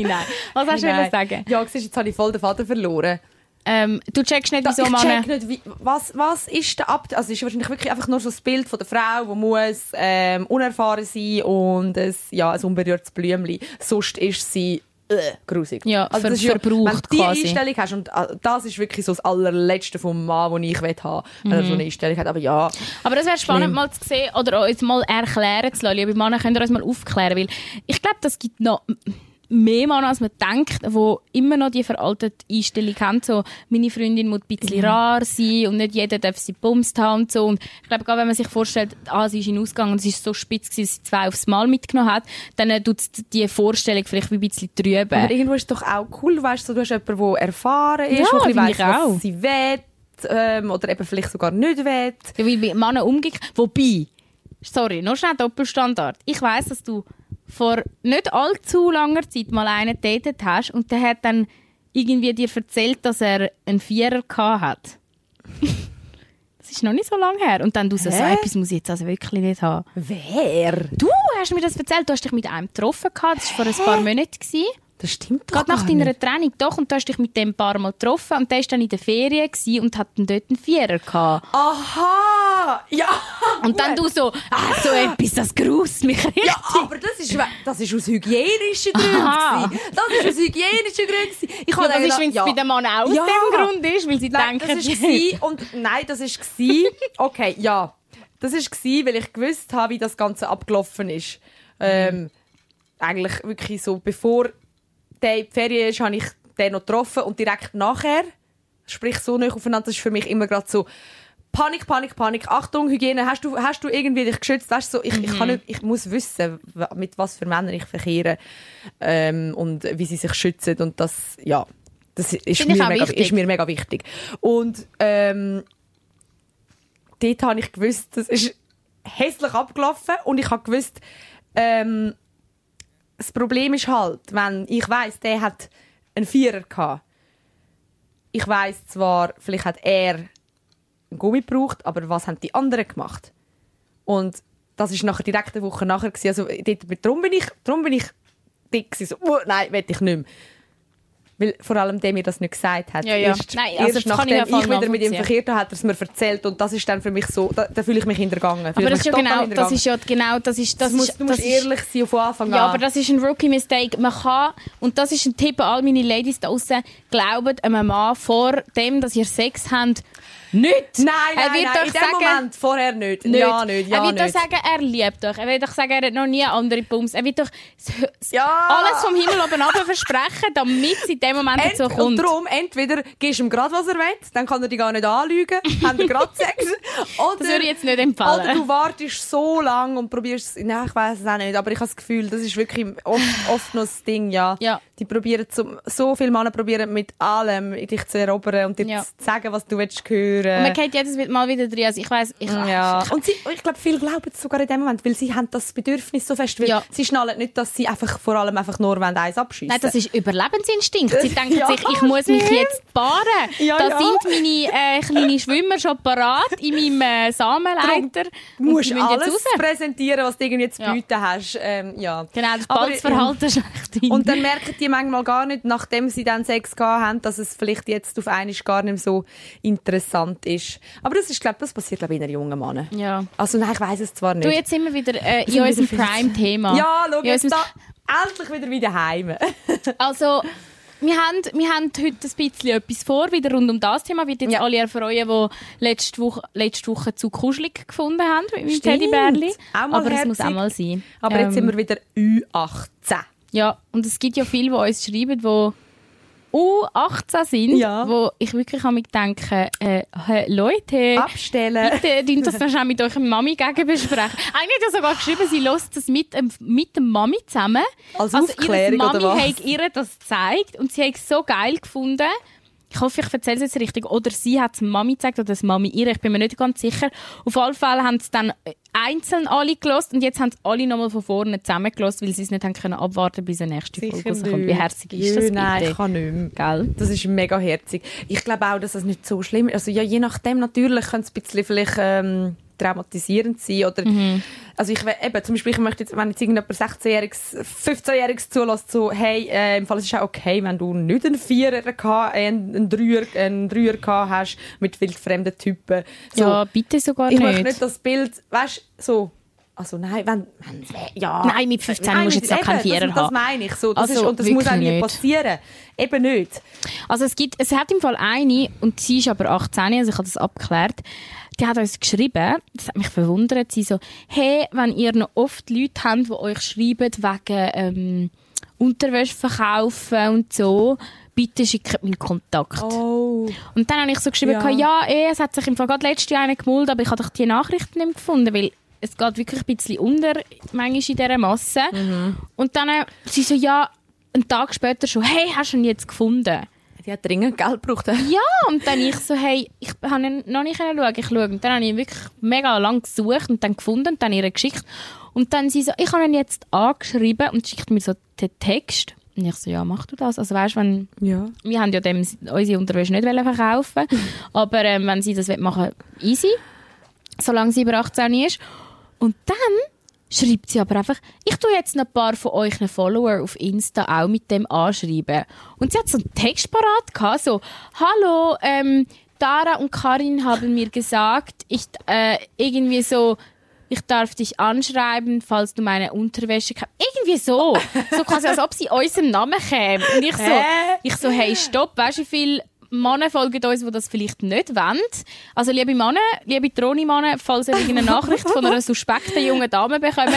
S3: Nein. Was hast du
S4: Nein.
S3: sagen?
S4: Ja, siehst, jetzt habe ich voll den Faden verloren.
S3: Ähm, du checkst nicht, wieso
S4: ich
S3: Männer...
S4: check nicht, wie, was, was ist der Ab... Also es ist wahrscheinlich wirklich einfach nur so das Bild von der Frau, die muss ähm, unerfahren sein und ein, ja, ein unberührtes Blümchen. Sonst ist sie äh, grusig.
S3: Ja, ver-
S4: das ist
S3: verbraucht
S4: Wenn du
S3: quasi.
S4: die Einstellung hast, und äh, das ist wirklich so das allerletzte vom Mann, den ich will haben wenn er so eine Einstellung hat. Aber ja,
S3: Aber das wäre spannend
S4: Schlimm.
S3: mal zu sehen oder uns mal erklären zu lassen. Liebe Männer, könnt ihr uns mal aufklären, weil ich glaube, das gibt noch mehr Männer, als man denkt, die immer noch die veraltete Einstellung haben, so, meine Freundin muss ein bisschen rar sein und nicht jeder darf sie bumst haben und so. Und ich glaube, gerade wenn man sich vorstellt, ah, sie ist in Ausgang und es ist so spitz gewesen, dass sie zwei aufs Mal mitgenommen hat, dann äh, tut die Vorstellung vielleicht wie ein bisschen trüben.
S4: aber irgendwo ist es doch auch cool, weißt du, du hast jemanden, der erfahren ist,
S3: Ja,
S4: der weiss, was sie will ähm, oder eben vielleicht sogar nicht will.
S3: Ja, weil bei Männern umgekehrt. Wobei, sorry, noch schnell Doppelstandard. Ich weiss, dass du vor nicht allzu langer Zeit mal einen datet hast und der hat dann irgendwie dir erzählt, dass er einen Vierer hat. das ist noch nicht so lange her. Und dann du so, so etwas muss ich jetzt also wirklich nicht haben.
S4: Wer?
S3: Du hast mir das erzählt, du hast dich mit einem getroffen gehabt, das war vor ein paar Monaten. Gewesen.
S4: Das stimmt doch
S3: Gerade nach deiner
S4: nicht.
S3: Training, doch, und du hast dich mit dem ein paar Mal getroffen und der war dann in der Ferien und hat dann dort einen Vierer gehabt.
S4: Aha! Ja!
S3: Und dann du so, ah, so etwas, das grust mich richtig.
S4: Ja, aber das ist, das ist aus hygienischen Gründen.
S3: Aha.
S4: Das ist aus hygienischen Gründen. Ich
S3: Ja,
S4: habe
S3: das ist, wenn es
S4: ja.
S3: bei den Männern auch aus
S4: Ja.
S3: dem Grund ist, weil sie
S4: Nein,
S3: denken,
S4: das ist gsi und nein, das ist gsi. Okay, ja, das ist gsi, weil ich gewusst habe, wie das Ganze abgelaufen ist. Ähm, eigentlich wirklich so, bevor der in die Ferien ist, habe ich den noch getroffen und direkt nachher, sprich so nicht aufeinander, das ist für mich immer gerade so Panik, Panik, Panik. Achtung, Hygiene. Hast du, hast du irgendwie dich geschützt? Weißt du, so, ich, ich, kann nicht, ich muss wissen, mit was für Männern ich verkehre ähm, und wie sie sich schützen. Und das, ja, das ist, mir mega,
S3: wichtig.
S4: ist mir mega wichtig. Und ähm, dort habe ich gewusst, das ist hässlich abgelaufen und ich habe gewusst, ähm, das Problem ist halt, wenn ich weiß, der hat einen Vierer gehabt. Ich weiß zwar, vielleicht hat er einen Gummi gebraucht, aber was haben die anderen gemacht? Und das ist nachher direkt eine Woche nachher gewesen. Also dort, darum bin ich, darum bin ich dick gewesen, so, oh, nein, will ich nicht mehr. Weil vor allem der mir das nicht gesagt hat.
S3: Ja, ja.
S4: Erst,
S3: Nein, also
S4: erst
S3: ich
S4: nachdem
S3: ja
S4: ich,
S3: voll
S4: wieder mit ihm verkehrt habe, hat er es mir erzählt und das ist dann für mich so, da, da fühle ich mich hintergangen.
S3: Aber das ist, ja genau, das ist ja genau, das ist, das
S4: das musst,
S3: ist,
S4: du musst
S3: das ist,
S4: ehrlich sein von Anfang
S3: Ja,
S4: an.
S3: aber das ist ein Rookie-Mistake. Man kann, und das ist ein Tipp an all meine Ladies da draussen, glaubt einem Mann vor dem, dass ihr Sex habt, nicht.
S4: Nein,
S3: Er
S4: nein,
S3: wird
S4: nein,
S3: euch
S4: in dem
S3: sagen-
S4: Moment, vorher nicht.
S3: Nicht.
S4: Ja, nicht, ja,
S3: er wird
S4: nicht.
S3: doch sagen, er liebt euch. Er wird doch sagen, er hat noch nie andere Bums. Er wird doch
S4: Ja.
S3: alles vom Himmel oben runter versprechen, damit es in dem Moment
S4: Ent
S3: dazu kommt.
S4: Und darum, entweder gibst du ihm gerade, was er will, dann kann er dich gar nicht anlügen, haben er gerade Sex. Oder,
S3: Das würde ich jetzt nicht empfehlen.
S4: Oder du wartest so lange und probierst es, nein, ich weiß es auch nicht, aber ich habe das Gefühl, das ist wirklich oft, oft noch das Ding, ja.
S3: Ja.
S4: Die probieren, zum, so viele Männer probieren mit allem dich zu erobern und dir
S3: Ja.
S4: zu sagen, was du willst hören.
S3: Und man geht jedes Mal wieder drin. Also ich weiss, ich,
S4: Ja.
S3: ich,
S4: Und sie, ich glaube, viele glauben es sogar in dem Moment, weil sie haben das Bedürfnis so fest, weil
S3: Ja.
S4: sie schnallen nicht, dass sie einfach vor allem einfach nur wollen, eins abschießen.
S3: Nein, das ist Überlebensinstinkt. Sie denken
S4: Ja,
S3: sich, ich muss mich jetzt paaren.
S4: Ja,
S3: da sind meine äh, kleinen Schwimmer schon parat in meinem äh, Samenleiter.
S4: Du musst alles präsentieren, was du irgendwie zu bieten hast. Ähm, ja.
S3: Genau, das Balzverhalten schlechthin.
S4: Und dann merken die manchmal gar nicht, nachdem sie dann Sex gehabt haben, dass es vielleicht jetzt auf einmal gar nicht so interessant ist. Aber das ist, glaube das passiert glaube ich in jungen Mann.
S3: ja.
S4: Also nein, ich weiß es zwar nicht.
S3: Du, jetzt sind wir wieder äh, in unserem. Prime-Thema.
S4: ja, schau jetzt da endlich wieder wieder heim.
S3: Also, wir haben, wir haben heute ein bisschen etwas vor, wieder rund um das Thema. Wird jetzt
S4: Ja.
S3: alle erfreuen, die letzte Woche, letzte Woche zu kuschelig gefunden haben mit meinem. Teddybärli. Aber es muss
S4: herzig.
S3: auch mal sein.
S4: Aber jetzt
S3: Ähm,
S4: sind wir wieder U18.
S3: Ja, und es gibt ja viele, die uns schreiben, die U18 sind,
S4: Ja.
S3: wo ich wirklich an mich denke, äh, Leute,
S4: Abstellen.
S3: bitte dünnt das schnell mit eurer Mami gegen besprechen. Eigentlich hat ja sogar geschrieben, sie lässt das mit, ähm, mit der Mami zusammen.
S4: Als
S3: also
S4: Aufklärung
S3: ihre Mami
S4: oder was?
S3: hat ihr das gezeigt und sie hat es so geil gefunden. Ich hoffe, ich erzähle es jetzt richtig. Oder sie hat es der Mami gezeigt oder das Mami ihr. Ich bin mir nicht ganz sicher. Auf alle Fälle haben sie dann einzeln alle gelost und jetzt haben sie alle nochmal von vorne zusammengelost, weil sie es nicht haben können abwarten bis die nächste Folge rauskommt. Wie herzig ist das
S4: Jö, Nein,
S3: bitte?
S4: ich kann nicht mehr.
S3: Gell?
S4: Das ist mega herzig. Ich glaube auch, dass das nicht so schlimm ist. Also ja, je nachdem natürlich könnte es ein bisschen vielleicht ähm, traumatisierend sein. Oder, Also ich eben, zum Beispiel, ich möchte jetzt, wenn jetzt irgendjemand 16-Jähriges, 15-Jähriges zulässt, so, hey, äh, im Fall es ist auch okay, wenn du nicht einen Vierer, gehabt, äh, einen, Dreier, einen Dreier gehabt hast mit wildfremden Typen. So,
S3: Ja, bitte sogar
S4: ich
S3: nicht.
S4: möchte nicht das Bild, weißt so, also nein, wenn, wenn ja.
S3: Nein, mit 15 musst du jetzt auch keinen Vierer
S4: das, das
S3: haben.
S4: meine ich so. Das
S3: Also
S4: ist, und das muss auch nie
S3: nicht.
S4: passieren. Eben nicht.
S3: Also es gibt, es hat im Fall eine, und sie ist aber 18, also ich habe das abgeklärt, die hat uns geschrieben, das hat mich verwundert, sie so, hey, wenn ihr noch oft Leute habt, die euch schreiben wegen ähm, Unterwäsche verkaufen und so, bitte schickt meinen Kontakt.
S4: Oh.
S3: Und dann habe ich so geschrieben,
S4: Ja.
S3: ja, ja eh, es hat sich im Fall gerade letztes Jahr einer gemuldet, aber ich habe doch die Nachrichten nicht gefunden, weil es geht wirklich ein bisschen unter, manchmal in dieser Masse.
S4: Mhm.
S3: Und dann, äh, sie so, ja, einen Tag später schon, hey, hast du ihn jetzt gefunden?
S4: Die hat dringend Geld gebraucht.
S3: Ja, und dann ich so, hey, ich habe noch nicht schauen, ich schaue. Und dann habe ich wirklich mega lang gesucht und dann gefunden und dann ihr geschickt. Und dann sie so, ich habe ihn jetzt angeschrieben und schickt mir so den Text. Und ich so, ja, mach du das. Also weißt, wenn,
S4: Ja.
S3: wir haben ja dem unsere Unterwäsche nicht verkaufen aber ähm, wenn sie das machen easy. Solange sie über 18 ist. Und dann schreibt sie aber einfach, ich tue jetzt noch ein paar von euch Follower auf Insta auch mit dem anschreiben. Und sie hat so einen Text parat gehabt, so, hallo, ähm, Dara und Karin haben mir gesagt, ich, äh, irgendwie so, ich darf dich anschreiben, falls du meine Unterwäsche kaufst. Irgendwie so. So quasi, als ob sie unserem Namen käme. Und ich so, ich so, hey, stopp, weißt du, wie viele Männer folgen uns, die das vielleicht nicht wollen? Also, liebe Männer, liebe Troni-Männer, falls ihr irgendeine Nachricht von einer suspekten jungen Dame bekommt,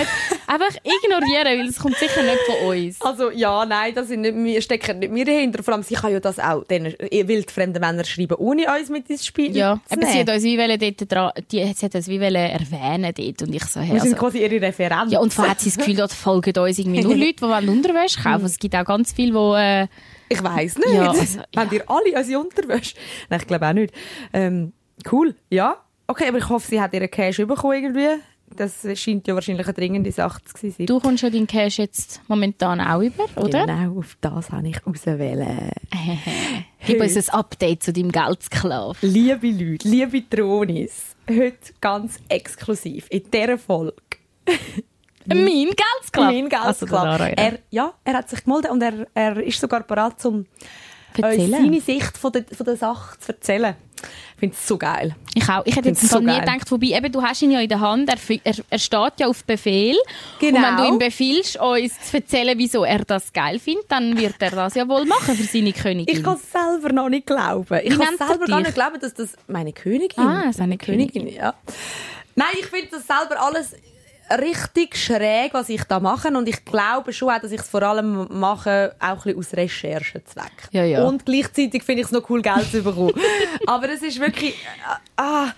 S3: einfach ignorieren, weil es kommt sicher nicht von uns.
S4: Also, ja, nein, das sind nicht, wir stecken nicht wir dahinter. Vor allem, sie kann ja das auch den wildfremden Männern schreiben, ohne uns mit ins Spiel
S3: Ja, aber sie hat uns wie dort dran, die, sie hat uns wie erwähnen dort. Und ich so, hey,
S4: Wir sind
S3: also,
S4: quasi ihre Referenten.
S3: ja, und vorher hat sie das Gefühl, dort folgen uns irgendwie nur Leute, die Unterwäsche kaufen. Es gibt auch ganz viele, die, äh,
S4: Ich weiss nicht.
S3: Ja, also,
S4: Wenn ihr alle unsere Unterwäsche... Nein, ich glaube auch nicht. Ähm, cool, ja. Okay, aber ich hoffe, sie hat ihren Cash bekommen irgendwie. Das scheint ja wahrscheinlich eine dringende Sache zu sein.
S3: du kommst ja deinen Cash jetzt momentan auch über, oder?
S4: Genau, auf das habe ich auswählen.
S3: Gib uns ein Update zu deinem Geldsklav.
S4: Liebe Leute, liebe Tronis, heute ganz exklusiv in dieser Folge.
S3: Mein Geldsklav?
S4: Mein
S3: Also, der Lara,
S4: Geldsklavin.
S3: ja.
S4: er, ja, er hat sich gemeldet und er, er ist sogar bereit, um
S3: Erzählen.
S4: seine Sicht von der, von der Sache zu erzählen. Ich finde es so geil.
S3: Ich auch. Ich hätte jetzt so nie
S4: geil.
S3: gedacht, wobei, eben, du hast ihn ja in der Hand, er, er, er steht ja auf Befehl.
S4: Genau.
S3: Und wenn du ihm befiehlst, uns zu erzählen, wieso er das geil findet, dann wird er das ja wohl machen für seine Königin.
S4: Ich kann es selber noch nicht glauben. Ich kann
S3: er
S4: selber gar nicht glauben, dass das meine Königin
S3: Ah, seine Königin.
S4: ja. Nein, ich finde das selber alles richtig schräg, was ich da mache. Und ich glaube schon auch, dass ich es vor allem mache, auch ein bisschen aus Recherchezweck.
S3: Ja, ja.
S4: Und gleichzeitig finde ich es noch cool, Geld zu bekommen. Aber es ist wirklich, äh, ah,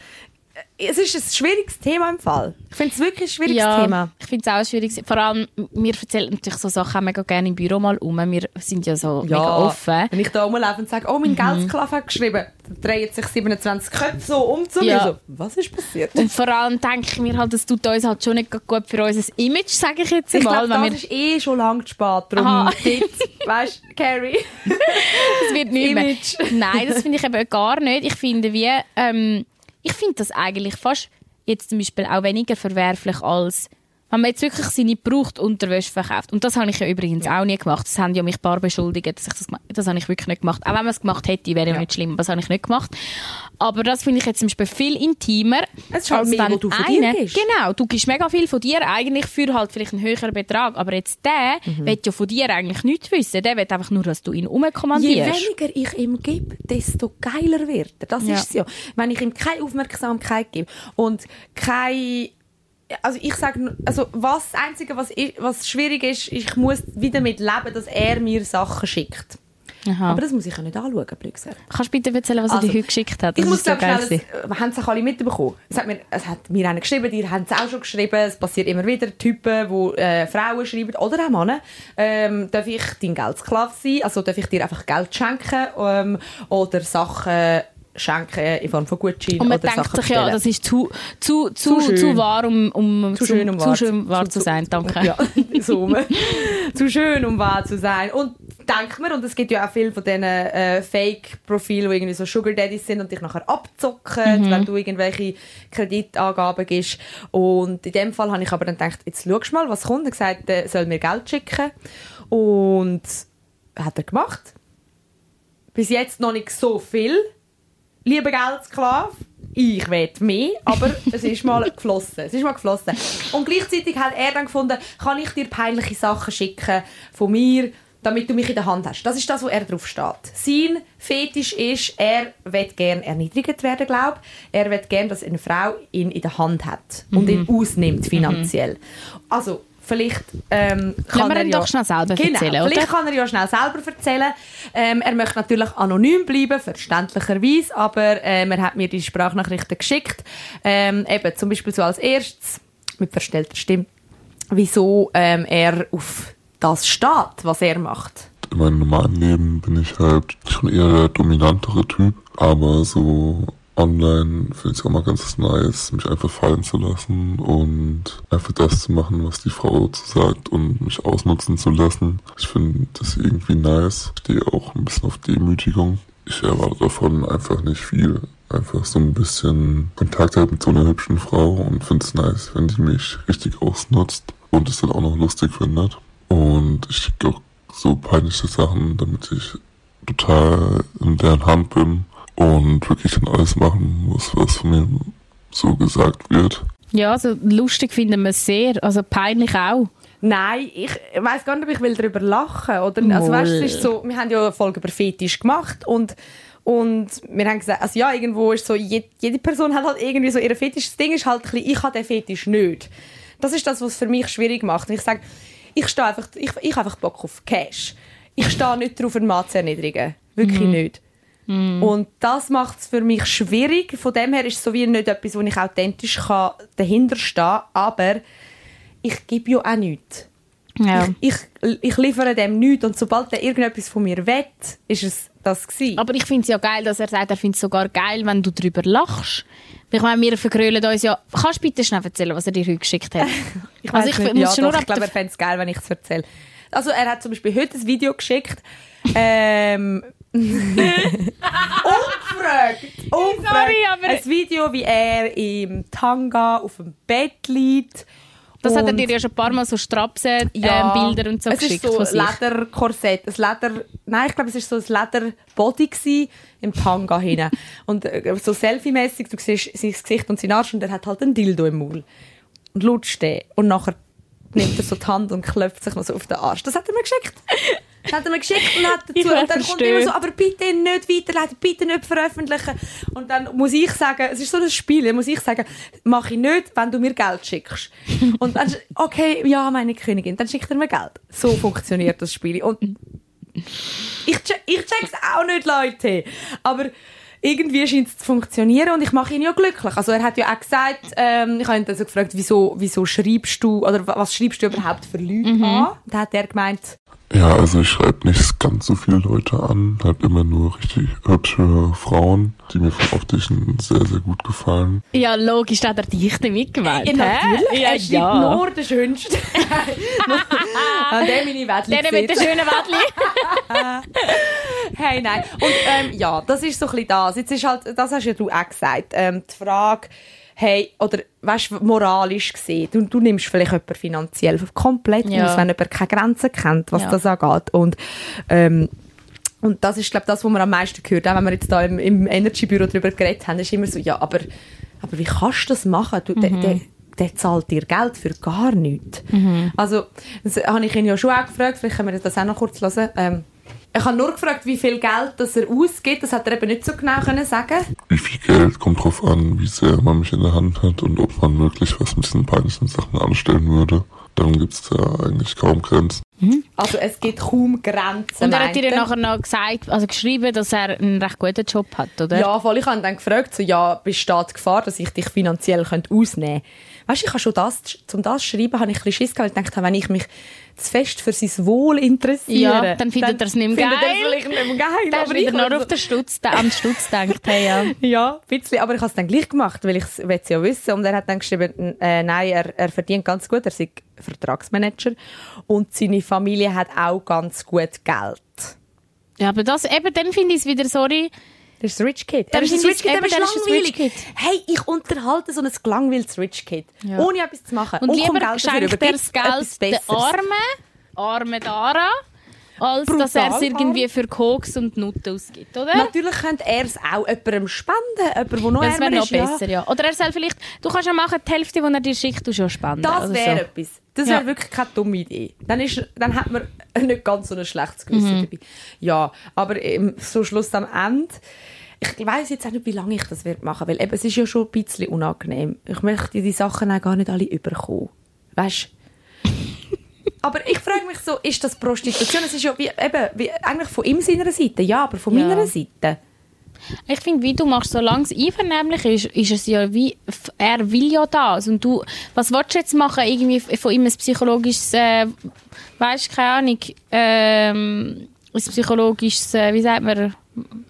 S4: es ist ein schwieriges Thema im Fall. Ich finde es wirklich ein schwieriges
S3: ja,
S4: Thema.
S3: ich finde es auch schwierig. Vor allem, wir erzählen natürlich so Sachen mega gerne im Büro mal um. Wir sind ja so mega offen. Mhm.
S4: Wenn ich da rumlaufe und sage, oh, mein Geldsklave hat geschrieben, dann drehen sich 27 Köpfe so um zu mir.
S3: Ja.
S4: So, was ist passiert?
S3: Und vor allem denke ich mir halt, das tut uns halt schon nicht gut für unser Image, sage ich jetzt
S4: Ich
S3: mal.
S4: glaube,
S3: wenn
S4: das
S3: wir,
S4: ist eh schon lange zu spät. Darum weißt du, Carrie.
S3: es wird nicht mehr.
S4: Image.
S3: Nein, das finde ich eben gar nicht. Ich finde wie, ähm, ich finde das eigentlich fast jetzt zum Beispiel auch weniger verwerflich als wenn man jetzt wirklich seine braucht Unterwäsche verkauft. Und das habe ich ja übrigens auch nie gemacht. Das haben ja mich ein paar beschuldigt, dass ich das Das habe ich wirklich nicht gemacht. Auch wenn man es gemacht hätte, wäre ja, nicht schlimm. Aber das habe ich nicht gemacht. Aber das finde ich jetzt zum Beispiel viel intimer.
S4: Es ist halt mehr,
S3: wenn
S4: wo du von dir
S3: einer-
S4: gibst.
S3: Genau, du gibst mega viel von dir eigentlich für halt vielleicht einen höheren Betrag. Aber jetzt der
S4: Mhm.
S3: will ja von dir eigentlich nichts wissen. Der will einfach nur, dass du ihn
S4: Je
S3: umkommandierst.
S4: weniger ich ihm gebe, desto geiler wird er. Das
S3: Ja.
S4: ist es ja. Wenn ich ihm keine Aufmerksamkeit gebe und keine also ich sage, also was das Einzige, was, ich, was schwierig ist, ich muss wieder damit leben, dass er mir Sachen schickt.
S3: Aha.
S4: Aber das muss ich ja nicht anschauen, gesagt.
S3: Kannst du bitte erzählen, was er
S4: Also,
S3: dir heute geschickt hat?
S4: Ich
S3: Das
S4: muss
S3: ist so
S4: schnell, es- haben es auch alle mitbekommen. Es hat mir, es hat mir einer geschrieben, die haben es auch schon geschrieben. Es passiert immer wieder Typen, die äh, Frauen schreiben oder auch Männer. Ähm, darf ich dein Geldsklave sein? Also darf ich dir einfach Geld schenken ähm, oder Sachen schenken in Form von Gutschein
S3: Und man denkt
S4: Sachen
S3: sich ja,
S4: bestellen?
S3: das ist zu, zu, zu,
S4: Zu
S3: zu, wahr, um, um
S4: zu
S3: zum-
S4: schön, um
S3: zu
S4: wahr,
S3: schön wahr zu sein. Danke.
S4: Ja, so. zu schön, um wahr zu sein. Und denkt mir, und es gibt ja auch viele von diesen äh, Fake-Profilen, die irgendwie so Sugar Daddies sind und dich nachher abzocken,
S3: Mhm.
S4: wenn du irgendwelche Kreditangaben gibst. Und in dem Fall habe ich aber dann gedacht, jetzt schaust du mal, was kommt. Er gesagt, er soll mir Geld schicken. Und hat er gemacht. Bis jetzt noch nicht so viel. Lieber Geldsklave, ich will mehr, aber es ist mal geflossen. Es ist mal geflossen. Und gleichzeitig hat er dann gefunden, kann ich dir peinliche Sachen schicken von mir, damit du mich in der Hand hast. Das ist das, wo er drauf steht. Sein Fetisch ist, er will gerne erniedrigt werden, glaube Er will gerne, dass eine Frau ihn in der Hand hat und ihn ausnimmt finanziell. Also vielleicht ähm, kann er
S3: ihn
S4: ja,
S3: doch schnell selber
S4: genau,
S3: erzählen, oder?
S4: Vielleicht kann er ja schnell selber erzählen. Ähm, er möchte natürlich anonym bleiben, verständlicherweise, aber ähm, er hat mir die Sprachnachrichten geschickt. Ähm, eben zum Beispiel so als erstes, mit verstellter Stimme, wieso ähm, er auf das steht, was er macht.
S5: In meinem normalen Leben bin ich halt schon eher der dominantere Typ, aber so online finde ich es auch mal ganz nice, mich einfach fallen zu lassen und einfach das zu machen, was die Frau dazu sagt und mich ausnutzen zu lassen. Ich finde das irgendwie nice. Ich stehe auch ein bisschen auf Demütigung. Ich erwarte davon einfach nicht viel. Einfach so ein bisschen Kontakt halt mit so einer hübschen Frau und finde es nice, wenn die mich richtig ausnutzt und es dann auch noch lustig findet. Und ich schicke auch so peinliche Sachen, damit ich total in deren Hand bin und wirklich dann alles machen muss, was von mir so gesagt wird.
S3: Ja, also lustig finden wir es sehr, also peinlich auch.
S4: Nein, ich weiß gar nicht, ob ich will darüber lachen oder also weißt, es ist so, wir haben ja eine Folge über Fetisch gemacht und und wir haben gesagt, also ja, irgendwo ist so, jede, jede Person hat halt irgendwie so ihre Fetisch. Das Ding ist halt ein bisschen, ich habe den Fetisch nicht. Das ist das, was es für mich schwierig macht. Und ich sage, ich stehe einfach, ich, ich habe einfach Bock auf Cash. Ich stehe nicht darauf, einen Mann zu erniedrigen. Wirklich nicht. Und das macht es für mich schwierig. Von dem her ist es so wie nicht etwas, wo ich authentisch kann dahinter stehen kann. Aber ich gebe ja auch nichts.
S3: Ja.
S4: Ich, ich, ich liefere dem nichts. Und sobald er irgendetwas von mir will, ist es das gewesen.
S3: Aber ich finde es ja geil, dass er sagt, er findet es sogar geil, wenn du darüber lachst. Ich meine, wir vergrölen uns ja... Kannst du bitte schnell erzählen, was er dir heute geschickt hat?
S4: Ich
S3: Also ich
S4: nicht. ja,
S3: schon
S4: doch,
S3: nur
S4: ich glaube, er fände es geil, wenn ich es erzähle. Also er hat zum Beispiel heute ein Video geschickt. Ähm, ungefragt, ungefragt.
S3: Sorry, aber-
S4: Ein Video, wie er im Tanga auf dem Bett liegt.
S3: Das hat er
S4: Und-
S3: dir ja schon ein paar Mal so Strapsen, ähm, Bilder und so
S4: es
S3: geschickt
S4: ist so ein. Lederkorsett, ein Leder, nein, ich glaube, es ist so ein Lederbody im Tanga hinten und äh, so Selfie-mäßig, du siehst sein Gesicht und seinen Arsch und er hat halt einen Dildo im Maul und lutscht den und nachher nimmt er so die Hand und klopft sich noch so auf den Arsch. Das hat er mir geschickt. Das hat er mir geschickt und, hat
S3: Ich
S4: dazu, und dann kommt immer so, aber bitte nicht weiterleiten, bitte nicht veröffentlichen. Und dann muss ich sagen, es ist so ein Spiel, dann muss ich sagen, mache ich nicht, wenn du mir Geld schickst. Und dann, okay, ja, meine Königin, dann schickt er mir Geld. So funktioniert das Spiel. Und ich, che- ich check's auch nicht, Leute. Aber irgendwie scheint es zu funktionieren und ich mache ihn ja glücklich. Also er hat ja auch gesagt, ähm, ich habe ihn dann so gefragt, wieso, wieso schreibst du, oder wa- was schreibst du überhaupt für Leute an? Und dann hat er gemeint,
S5: Ja, also ich schreibe nicht ganz so viele Leute an, halt immer nur richtig hübsche Frauen, die mir vom Optischen sehr, sehr gut gefallen.
S3: Ja, logisch, da hat er dich damit gemeint.
S4: ja, natürlich,
S3: hä? Ja,
S4: er schreibt
S3: ja.
S4: nur den Schönsten. An dem meine Wettli
S3: Der mit den schönen Wädli.
S4: Hey, nein. Und ähm, ja, das ist so ein bisschen das. Jetzt ist halt, das hast ja du auch gesagt, ähm, die Frage, hey, oder weißt du, moralisch gesehen, du, du nimmst vielleicht jemanden finanziell komplett
S3: Ja.
S4: aus, wenn jemand keine Grenzen kennt, was
S3: Ja.
S4: das angeht. Und, ähm, und das ist, glaube ich, das, was man am meisten hört. Auch wenn wir jetzt da im, im Energy-Büro darüber geredet haben, ist immer so, ja, aber, aber wie kannst du das machen? Du, der, der, der zahlt dir Geld für gar nichts. Also, das habe ich ihn ja schon auch gefragt, vielleicht können wir das auch noch kurz hören. Ähm, ich habe nur gefragt, wie viel Geld das er ausgibt. Das hat er eben nicht so genau können sagen.
S5: Wie viel Geld kommt drauf an, wie sehr man mich in der Hand hat und ob man wirklich was mit diesen peinlichen Sachen anstellen würde. Dann gibt's da eigentlich kaum Grenzen.
S4: Also es gibt kaum Grenzen.
S3: Und er hat dir nachher noch gesagt, also geschrieben, dass er einen recht guten Job hat, oder?
S4: Ja, voll. Ich habe ihn dann gefragt, so, ja, besteht die Gefahr, dass ich dich finanziell könnte ausnehmen könnte? Weißt du, ich habe schon das, zum das zu schreiben, habe ich ein bisschen Schiss gehabt, weil ich dachte, wenn ich mich zu fest für sein Wohl interessiere,
S3: Ja, dann findet er es nicht mehr
S4: findet
S3: geil.
S4: er vielleicht nicht mehr geil. Aber ich
S3: nur
S4: habe
S3: auf den Stutz, an den Stutz gedacht. Hey, ja.
S4: Ja, ein bisschen. Aber ich habe es dann gleich gemacht, weil ich es ja wissen Und er hat dann geschrieben, äh, nein, er, er verdient ganz gut, er ist Vertragsmanager. Und seine Familie hat auch ganz gut Geld.
S3: ja, aber das, eben, dann finde ich es wieder, sorry,
S4: Der ist ein Rich Kid.
S3: Dann
S4: Der ist ein
S3: finde
S4: Rich
S3: ich-
S4: Kid,
S3: eben,
S4: ist langweilig.
S3: Kid.
S4: Hey, ich unterhalte so ein gelangweiltes Rich Kid.
S3: Ja.
S4: Ohne etwas zu machen.
S3: Und
S4: komm
S3: lieber
S4: Geld
S3: schenkt er das Geld den? Armen, armen Dara, als dass er es irgendwie für Koks und Nutten ausgibt, oder?
S4: Natürlich könnte er es auch jemandem spenden. Jemand, der noch
S3: das wäre noch
S4: ist. ja.
S3: besser, ja. Oder er soll vielleicht, du kannst ja machen, die Hälfte, die er dir schickt, schon spenden.
S4: Das wäre
S3: so.
S4: etwas. Das
S3: Ja.
S4: wäre wirklich keine dumme Idee. Dann, ist, dann hat man nicht ganz so ein schlechtes Gewissen
S3: Mhm.
S4: dabei. Ja, aber so Schluss am Ende. Ich weiß jetzt auch nicht, wie lange ich das werde machen weil eben, es ist ja schon ein bisschen unangenehm. Ich möchte die Sachen auch gar nicht alle überkommen. Weißt Aber ich frage mich so, ist das Prostitution? Es ist ja wie, eben, wie, eigentlich von ihm seiner Seite, ja, aber von
S3: Ja.
S4: meiner Seite.
S3: Ich finde, wie du machst, solange es einvernehmlich ist, ist es ja wie, er will ja das. Und du, was willst du jetzt machen? Irgendwie von ihm ein psychologisches, äh, weißt keine Ahnung, ähm, ein psychologisches, äh, wie sagt man,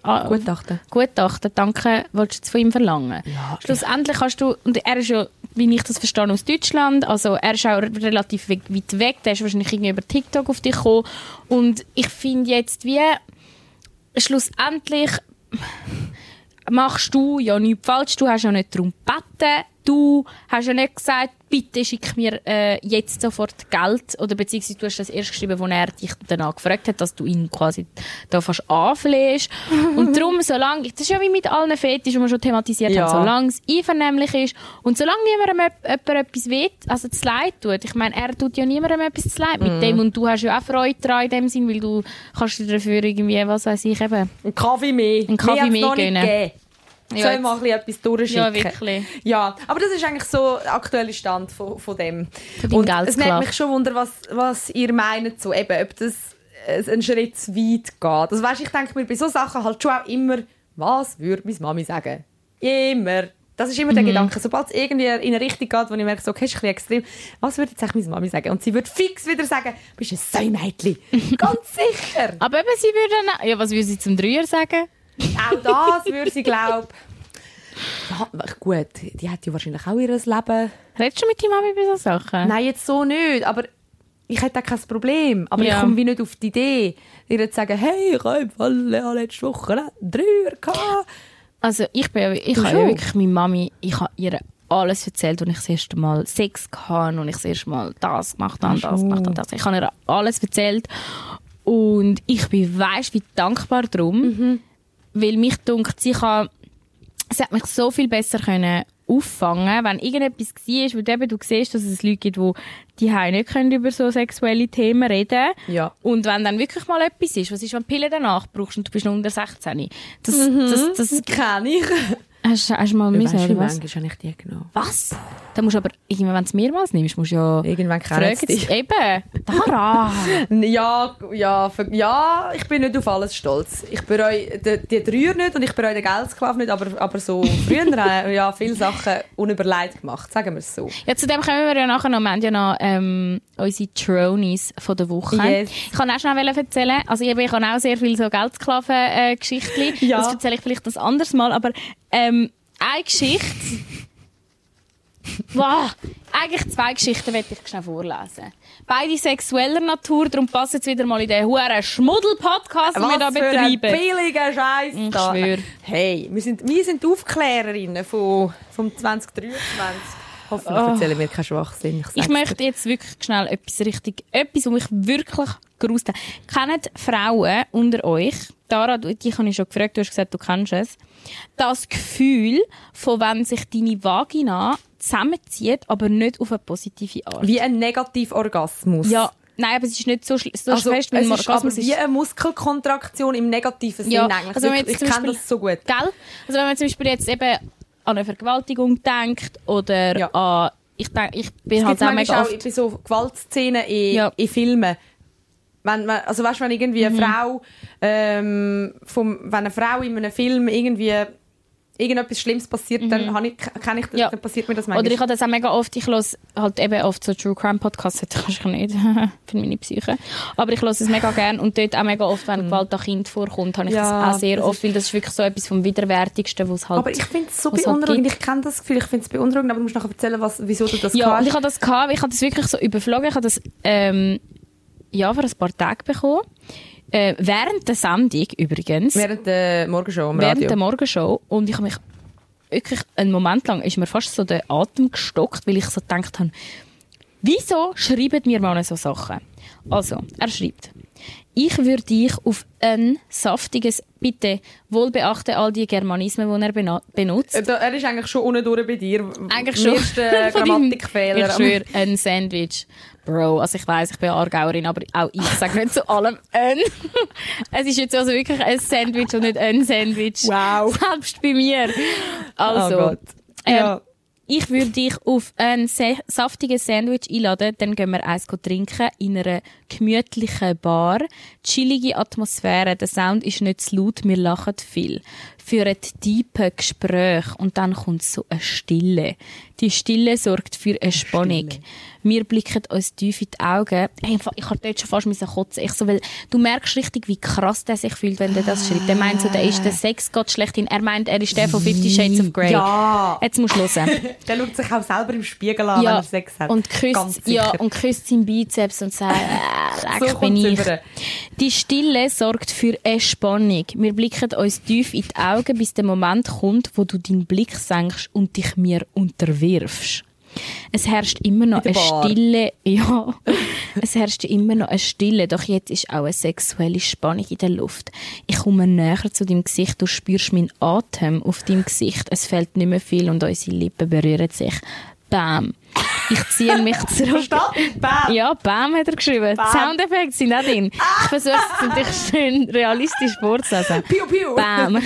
S3: ah,
S4: Gutachten.
S3: Gutachten, danke, willst du jetzt von ihm verlangen? Schlussendlich kannst du, und er ist ja, wie ich das verstehe, aus Deutschland, also er ist auch relativ we- weit weg, der ist wahrscheinlich irgendwie über TikTok auf dich gekommen. Und ich finde jetzt wie, schlussendlich machst du ja nichts falsch. Du hast ja nicht darum gebeten. Du hast ja nicht gesagt, bitte schick mir äh, jetzt sofort Geld. Oder beziehungsweise du hast das erst geschrieben, als er dich danach gefragt hat, dass du ihn quasi da fast anflehst. Und darum, solange, das ist ja wie mit allen Fetisch, die wir schon thematisiert
S4: Ja.
S3: haben, solange es einvernehmlich ist und solange niemandem jemand etwas weht, also zu leid tut. Ich meine, er tut ja niemandem etwas zu leid mit dem und du hast ja auch Freude daran in dem Sinn, weil du kannst dir dafür irgendwie, was weiß ich, eben,
S4: Ein Kaffee mehr.
S3: Ein Kaffee mehr
S4: noch nicht
S3: gönnen.
S4: gegeben.
S3: Ja,
S4: Soll mal ein bisschen etwas durchschicken?
S3: Ja, wirklich.
S4: Ja, aber das ist eigentlich so der aktuelle Stand von, von dem.
S3: Von
S4: Und es nimmt mich schon wunder, was, was ihr meint, so, eben, ob das einen Schritt zu weit geht. Also, weißt, ich denke mir bei so Sachen halt schon auch immer, was würde meine Mami sagen? Immer. Das ist immer
S3: Mhm.
S4: der Gedanke. Sobald es irgendwie in eine Richtung geht, wo ich merke, so, okay, ist ein bisschen extrem, was würde jetzt eigentlich meine Mami sagen? Und sie würde fix wieder sagen, bist ein Säumädchen. Ganz sicher.
S3: Aber eben, sie würde ja, was würde sie zum Dreier sagen?
S4: Auch das würde sie glauben. Ja, gut, die hat ja wahrscheinlich auch ihr Leben.
S3: Redest du mit deiner Mami bei so Sachen?
S4: Nein, jetzt so nicht, aber ich hätte auch kein Problem. Aber
S3: Ja.
S4: ich komme wie nicht auf die Idee, ihr zu sagen, hey, ich habe letzte Woche Dreier gehabt.
S3: Also ich bin ich habe ja wirklich meine Mami, ich habe ihr alles erzählt, als ich das erste Mal Sex hatte und ich das erste Mal das gemacht habe, das gemacht habe, das. Ich habe ihr alles erzählt und ich bin, weißt wie dankbar darum,
S4: Mhm.
S3: Weil mich dunkt, sie kann, sie hat mich so viel besser können auffangen, wenn irgendetwas war, weil eben du siehst, dass es Leute gibt, die die nicht können über so sexuelle Themen reden
S4: Ja.
S3: und wenn dann wirklich mal etwas ist, was ist, wenn du Pillen danach brauchst und du bist noch unter 16, das,
S4: Mhm.
S3: das, das,
S4: Kenne ich.
S3: Hast, hast du mal müssen,
S4: du,
S3: oder was?
S4: manchmal habe ich die genommen.
S3: Was? Dann musst du aber, irgendwann, wenn du es mehrmals nimmst, musst du ja...
S4: Irgendwann sie
S3: sie-
S4: dich.
S3: Eben, Dara!
S4: Ja, ja, ja, ich bin nicht auf alles stolz. Ich bereue die, die Dreier nicht und ich bereue den Geldsklaven nicht, aber, aber so früher äh, ja, viele Sachen unüberlegt gemacht, sagen wir es so.
S3: Ja, zu dem kommen wir ja nachher noch. Wir haben ja noch ähm, unsere Tronies von der Woche.
S4: Yes.
S3: Ich kann auch schnell erzählen, also ich, ich habe auch sehr viele so Geldsklaven-Geschichten.
S4: Ja.
S3: Das erzähle ich vielleicht das anderes Mal, aber ähm, eine Geschichte... wow, eigentlich zwei Geschichten möchte ich schnell vorlesen. Beide sexueller Natur, darum passt jetzt wieder mal in den huren Schmuddel-Podcast, den wir da betreiben.
S4: billiger Scheiß
S3: Ich schwöre.
S4: Hey, wir sind, wir sind Aufklärerinnen von, vom 2023. Hoffentlich erzählen wir keinen Schwachsinn.
S3: Ich
S4: dir.
S3: möchte jetzt wirklich schnell etwas richtig, etwas, was mich wirklich gerust hat. Kennen Frauen unter euch, Dara, du- dich habe ich schon gefragt, du hast gesagt, du kennst es, das Gefühl, von wenn sich deine Vagina zusammenzieht, aber nicht auf eine positive Art.
S4: Wie ein Negativorgasmus.
S3: Ja, nein, aber es ist nicht so, schl- so
S4: also,
S3: fest,
S4: es
S3: weil
S4: ist aber
S3: Orgasmus
S4: wie eine Muskelkontraktion im negativen Sinn
S3: Ja,
S4: eigentlich.
S3: also
S4: ich
S3: zum
S4: kenne
S3: Beispiel-
S4: das so gut.
S3: Gell? Also wenn man zum Beispiel jetzt eben an eine Vergewaltigung denkt oder
S4: Ja.
S3: an, ich, denk, ich bin
S4: Es
S3: halt
S4: gibt
S3: auch mega
S4: manchmal auch
S3: oft
S4: bei so Gewaltszenen in,
S3: Ja.
S4: in Filmen, Wenn, wenn, also weißt, wenn irgendwie eine Frau, ähm, vom, wenn eine Frau in einem Film irgendwie irgendetwas Schlimmes passiert, dann habe ich, kann ich,
S3: Ja.
S4: dann passiert mir das manchmal.
S3: Oder ich habe das auch mega oft, ich höre halt eben oft so True Crime Podcasts, das kannst du nicht, für meine Psyche. Aber ich höre es mega gern und dort auch mega oft, wenn Gewalt an Kind vorkommt, habe ich
S4: Mhm. Ja,
S3: das auch sehr
S4: das
S3: oft, weil das ist wirklich so etwas vom Widerwärtigsten, was halt...
S4: aber ich finde es so
S3: halt
S4: beunruhigend.
S3: gibt.
S4: ich kenne das Gefühl, ich finde es beunruhigend, aber du musst nachher erzählen, was, wieso du das
S3: Ja, und ich
S4: hast.
S3: habe das gehabt, ich habe das wirklich so überflogen, ich habe das ähm, ja, vor ein paar Tagen bekommen. Äh, während der Sendung übrigens.
S4: Während der Morgenshow am
S3: während
S4: Radio.
S3: der Morgenshow und ich habe mich wirklich einen Moment lang ist mir fast so der Atem gestockt, weil ich so gedacht habe, wieso schreiben mir Männer so Sachen? Also, er schreibt, ich würde dich auf ein saftiges, bitte wohlbeachte all die Germanismen, die er benutzt.
S4: Äh, er ist eigentlich schon unten durch bei dir.
S3: Eigentlich schon.
S4: Grammatikfehler.
S3: Ich schwöre, ein Sandwich. Bro, also ich weiss, ich bin Aargauerin, aber auch ich sage nicht zu allem ein. es ist jetzt also wirklich ein Sandwich und nicht ein Sandwich.
S4: Wow.
S3: Selbst bei mir. Also,
S4: oh Gott.
S3: ähm,
S4: Ja.
S3: ich würde dich auf ein sa- saftiges Sandwich einladen, dann gehen wir eins trinken in einer gemütlichen Bar. Chillige Atmosphäre, der Sound ist nicht zu laut, wir lachen viel. Führen tiefe Gespräche und dann kommt so eine Stille. Die Stille sorgt für eine Spannung. Wir blicken uns tief in die Augen. Hey, ich habe dort schon fast müssen kotzen. Ich so, weil du merkst richtig, wie krass der sich fühlt, wenn der das schreibt. Der meint so, der ist der Sexgott schlechthin. Er meint, er ist der von Fifty Shades of Grey.
S4: Ja.
S3: Jetzt musst du hören.
S4: Der schaut sich auch selber im Spiegel an, wenn er Sex hat.
S3: Und küsst, ja, und küsst seinen Bizeps und sagt, äh,
S4: So
S3: bin ich.
S4: über.
S3: Die Stille sorgt für eine Spannung. Wir blicken uns tief in die Augen, bis der Moment kommt, wo du deinen Blick senkst und dich mir unterwirfst. Es herrscht immer noch
S4: In
S3: eine
S4: Bar.
S3: Stille, ja. es herrscht immer noch eine Stille, doch jetzt ist auch eine sexuelle Spannung in der Luft. Ich komme näher zu deinem Gesicht, du spürst meinen Atem auf deinem Gesicht. Es fällt nicht mehr viel und unsere Lippen berühren sich. Bam. Ich ziehe mich zurück.
S4: Verstanden? Bam.
S3: Ja, Bam hat er geschrieben.
S4: Bam.
S3: Soundeffekte sind auch drin. Ich versuche es natürlich schön realistisch vorzulesen.
S4: Piu, piu.
S3: Bam.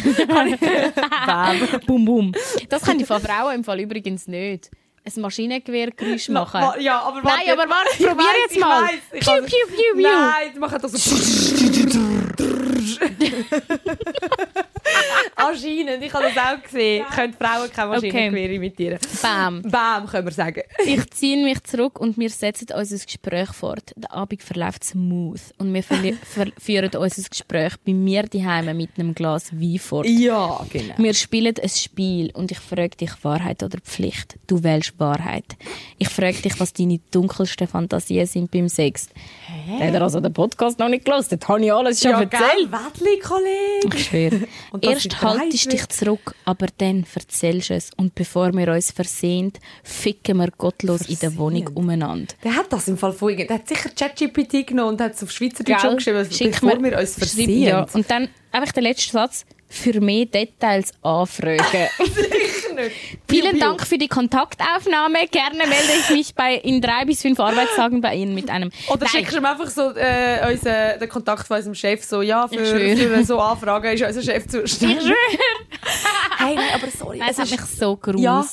S4: Bam.
S3: Bum, bum. Das können die von Frauen im Fall übrigens nicht. Ein Maschinengewehrgeräusch machen.
S4: Wa- Ja, aber
S3: Nein,
S4: warte.
S3: aber warte,
S4: Ich
S3: probier jetzt
S4: ich
S3: mal.
S4: weiss, ich
S3: Piu,
S4: kann-
S3: piu, piu, piu.
S4: Nein, die machen das so. Anscheinend, ich habe das auch gesehen. Können Frauen keine Maschinengewehr imitieren.
S3: Bam.
S4: Bam, können wir sagen.
S3: Ich ziehe mich zurück und wir setzen unser Gespräch fort. Der Abend verläuft smooth und wir führen unser Gespräch bei mir daheim mit einem Glas Wein fort.
S4: Ja, genau.
S3: Wir spielen ein Spiel und ich frage dich Wahrheit oder Pflicht. Du wählst Wahrheit. Ich frage dich, was deine dunkelsten Fantasien sind beim Sex. Hä? Hat er also den Podcast noch nicht gelesen? Das habe ich alles schon
S4: Ja,
S3: erzählt.
S4: gell, Wettli, Kollege.
S3: Ich schwöre. Erst haltest
S4: dreist
S3: dich zurück, aber dann erzählst du es. Und bevor wir uns versehen, ficken wir gottlos in der Wohnung umeinander.
S4: Der hat das im Fall irgend- Der hat sicher ChatGPT genommen und hat es auf Schweizerdeutsch umgeschrieben,
S3: Schick
S4: bevor
S3: mir-
S4: wir uns versehen.
S3: Ja. Und dann einfach der letzte Satz. Für mehr Details anfragen.
S4: Nicht.
S3: Vielen
S4: Piu, piu.
S3: Dank für die Kontaktaufnahme. Gerne melde ich mich bei, in drei bis fünf Arbeitstagen bei Ihnen mit einem.
S4: Oder
S3: Nein.
S4: schickst du ihm einfach so äh, unseren, den Kontakt von unserem Chef so, ja, für, für so Anfragen ist unser Chef zuständig.
S3: Ich schwöre.
S4: Hey, nein, aber sorry.
S3: Es hat mich so grusig.
S4: Ja.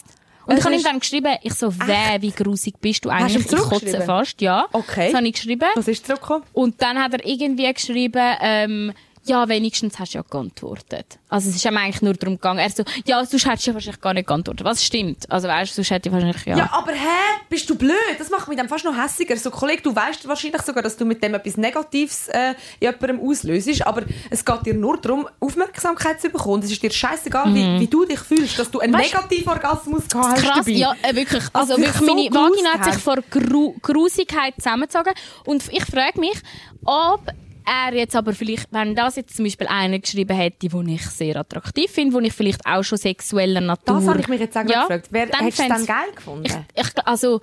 S3: Und ich habe ihm dann geschrieben, ich so, weh, wie grusig bist du
S4: Hast du
S3: eigentlich? Ich kotze
S4: zurückgeschrieben?
S3: fast, ja.
S4: Okay.
S3: Das habe ich geschrieben.
S4: Was ist zurückgekommen?
S3: Und dann hat er irgendwie geschrieben, ähm, ja, wenigstens hast du ja geantwortet. Also es ist ihm eigentlich nur darum gegangen. Er so, ja, sonst hättest du ja wahrscheinlich gar nicht geantwortet. Was stimmt? Also weißt du, sonst hätte ich wahrscheinlich, ja.
S4: Ja. aber hä? Bist du blöd? Das macht mich dann fast noch hässiger. So, Kollege, du weißt wahrscheinlich sogar, dass du mit dem etwas Negatives äh, in jemandem auslöst, aber es geht dir nur darum, Aufmerksamkeit zu bekommen. Es ist dir scheißegal, wie, wie du dich fühlst, dass du einen
S3: Mhm. Weißt-
S4: Negativorgasmus gehabt hast
S3: Krass,
S4: dabei.
S3: ja, äh, wirklich. Also,
S4: sich
S3: wirklich,
S4: so
S3: meine Vagina hat sich vor Gru Grusigkeit zusammengezogen. Und ich frage mich, ob er jetzt aber vielleicht, wenn das jetzt zum Beispiel einer geschrieben hätte, den ich sehr attraktiv finde, wo ich vielleicht auch schon sexueller Natur...
S4: das habe ich mich jetzt auch
S3: Ja,
S4: gefragt. Wer, hättest du es dann geil gefunden?
S3: Ich, ich, also,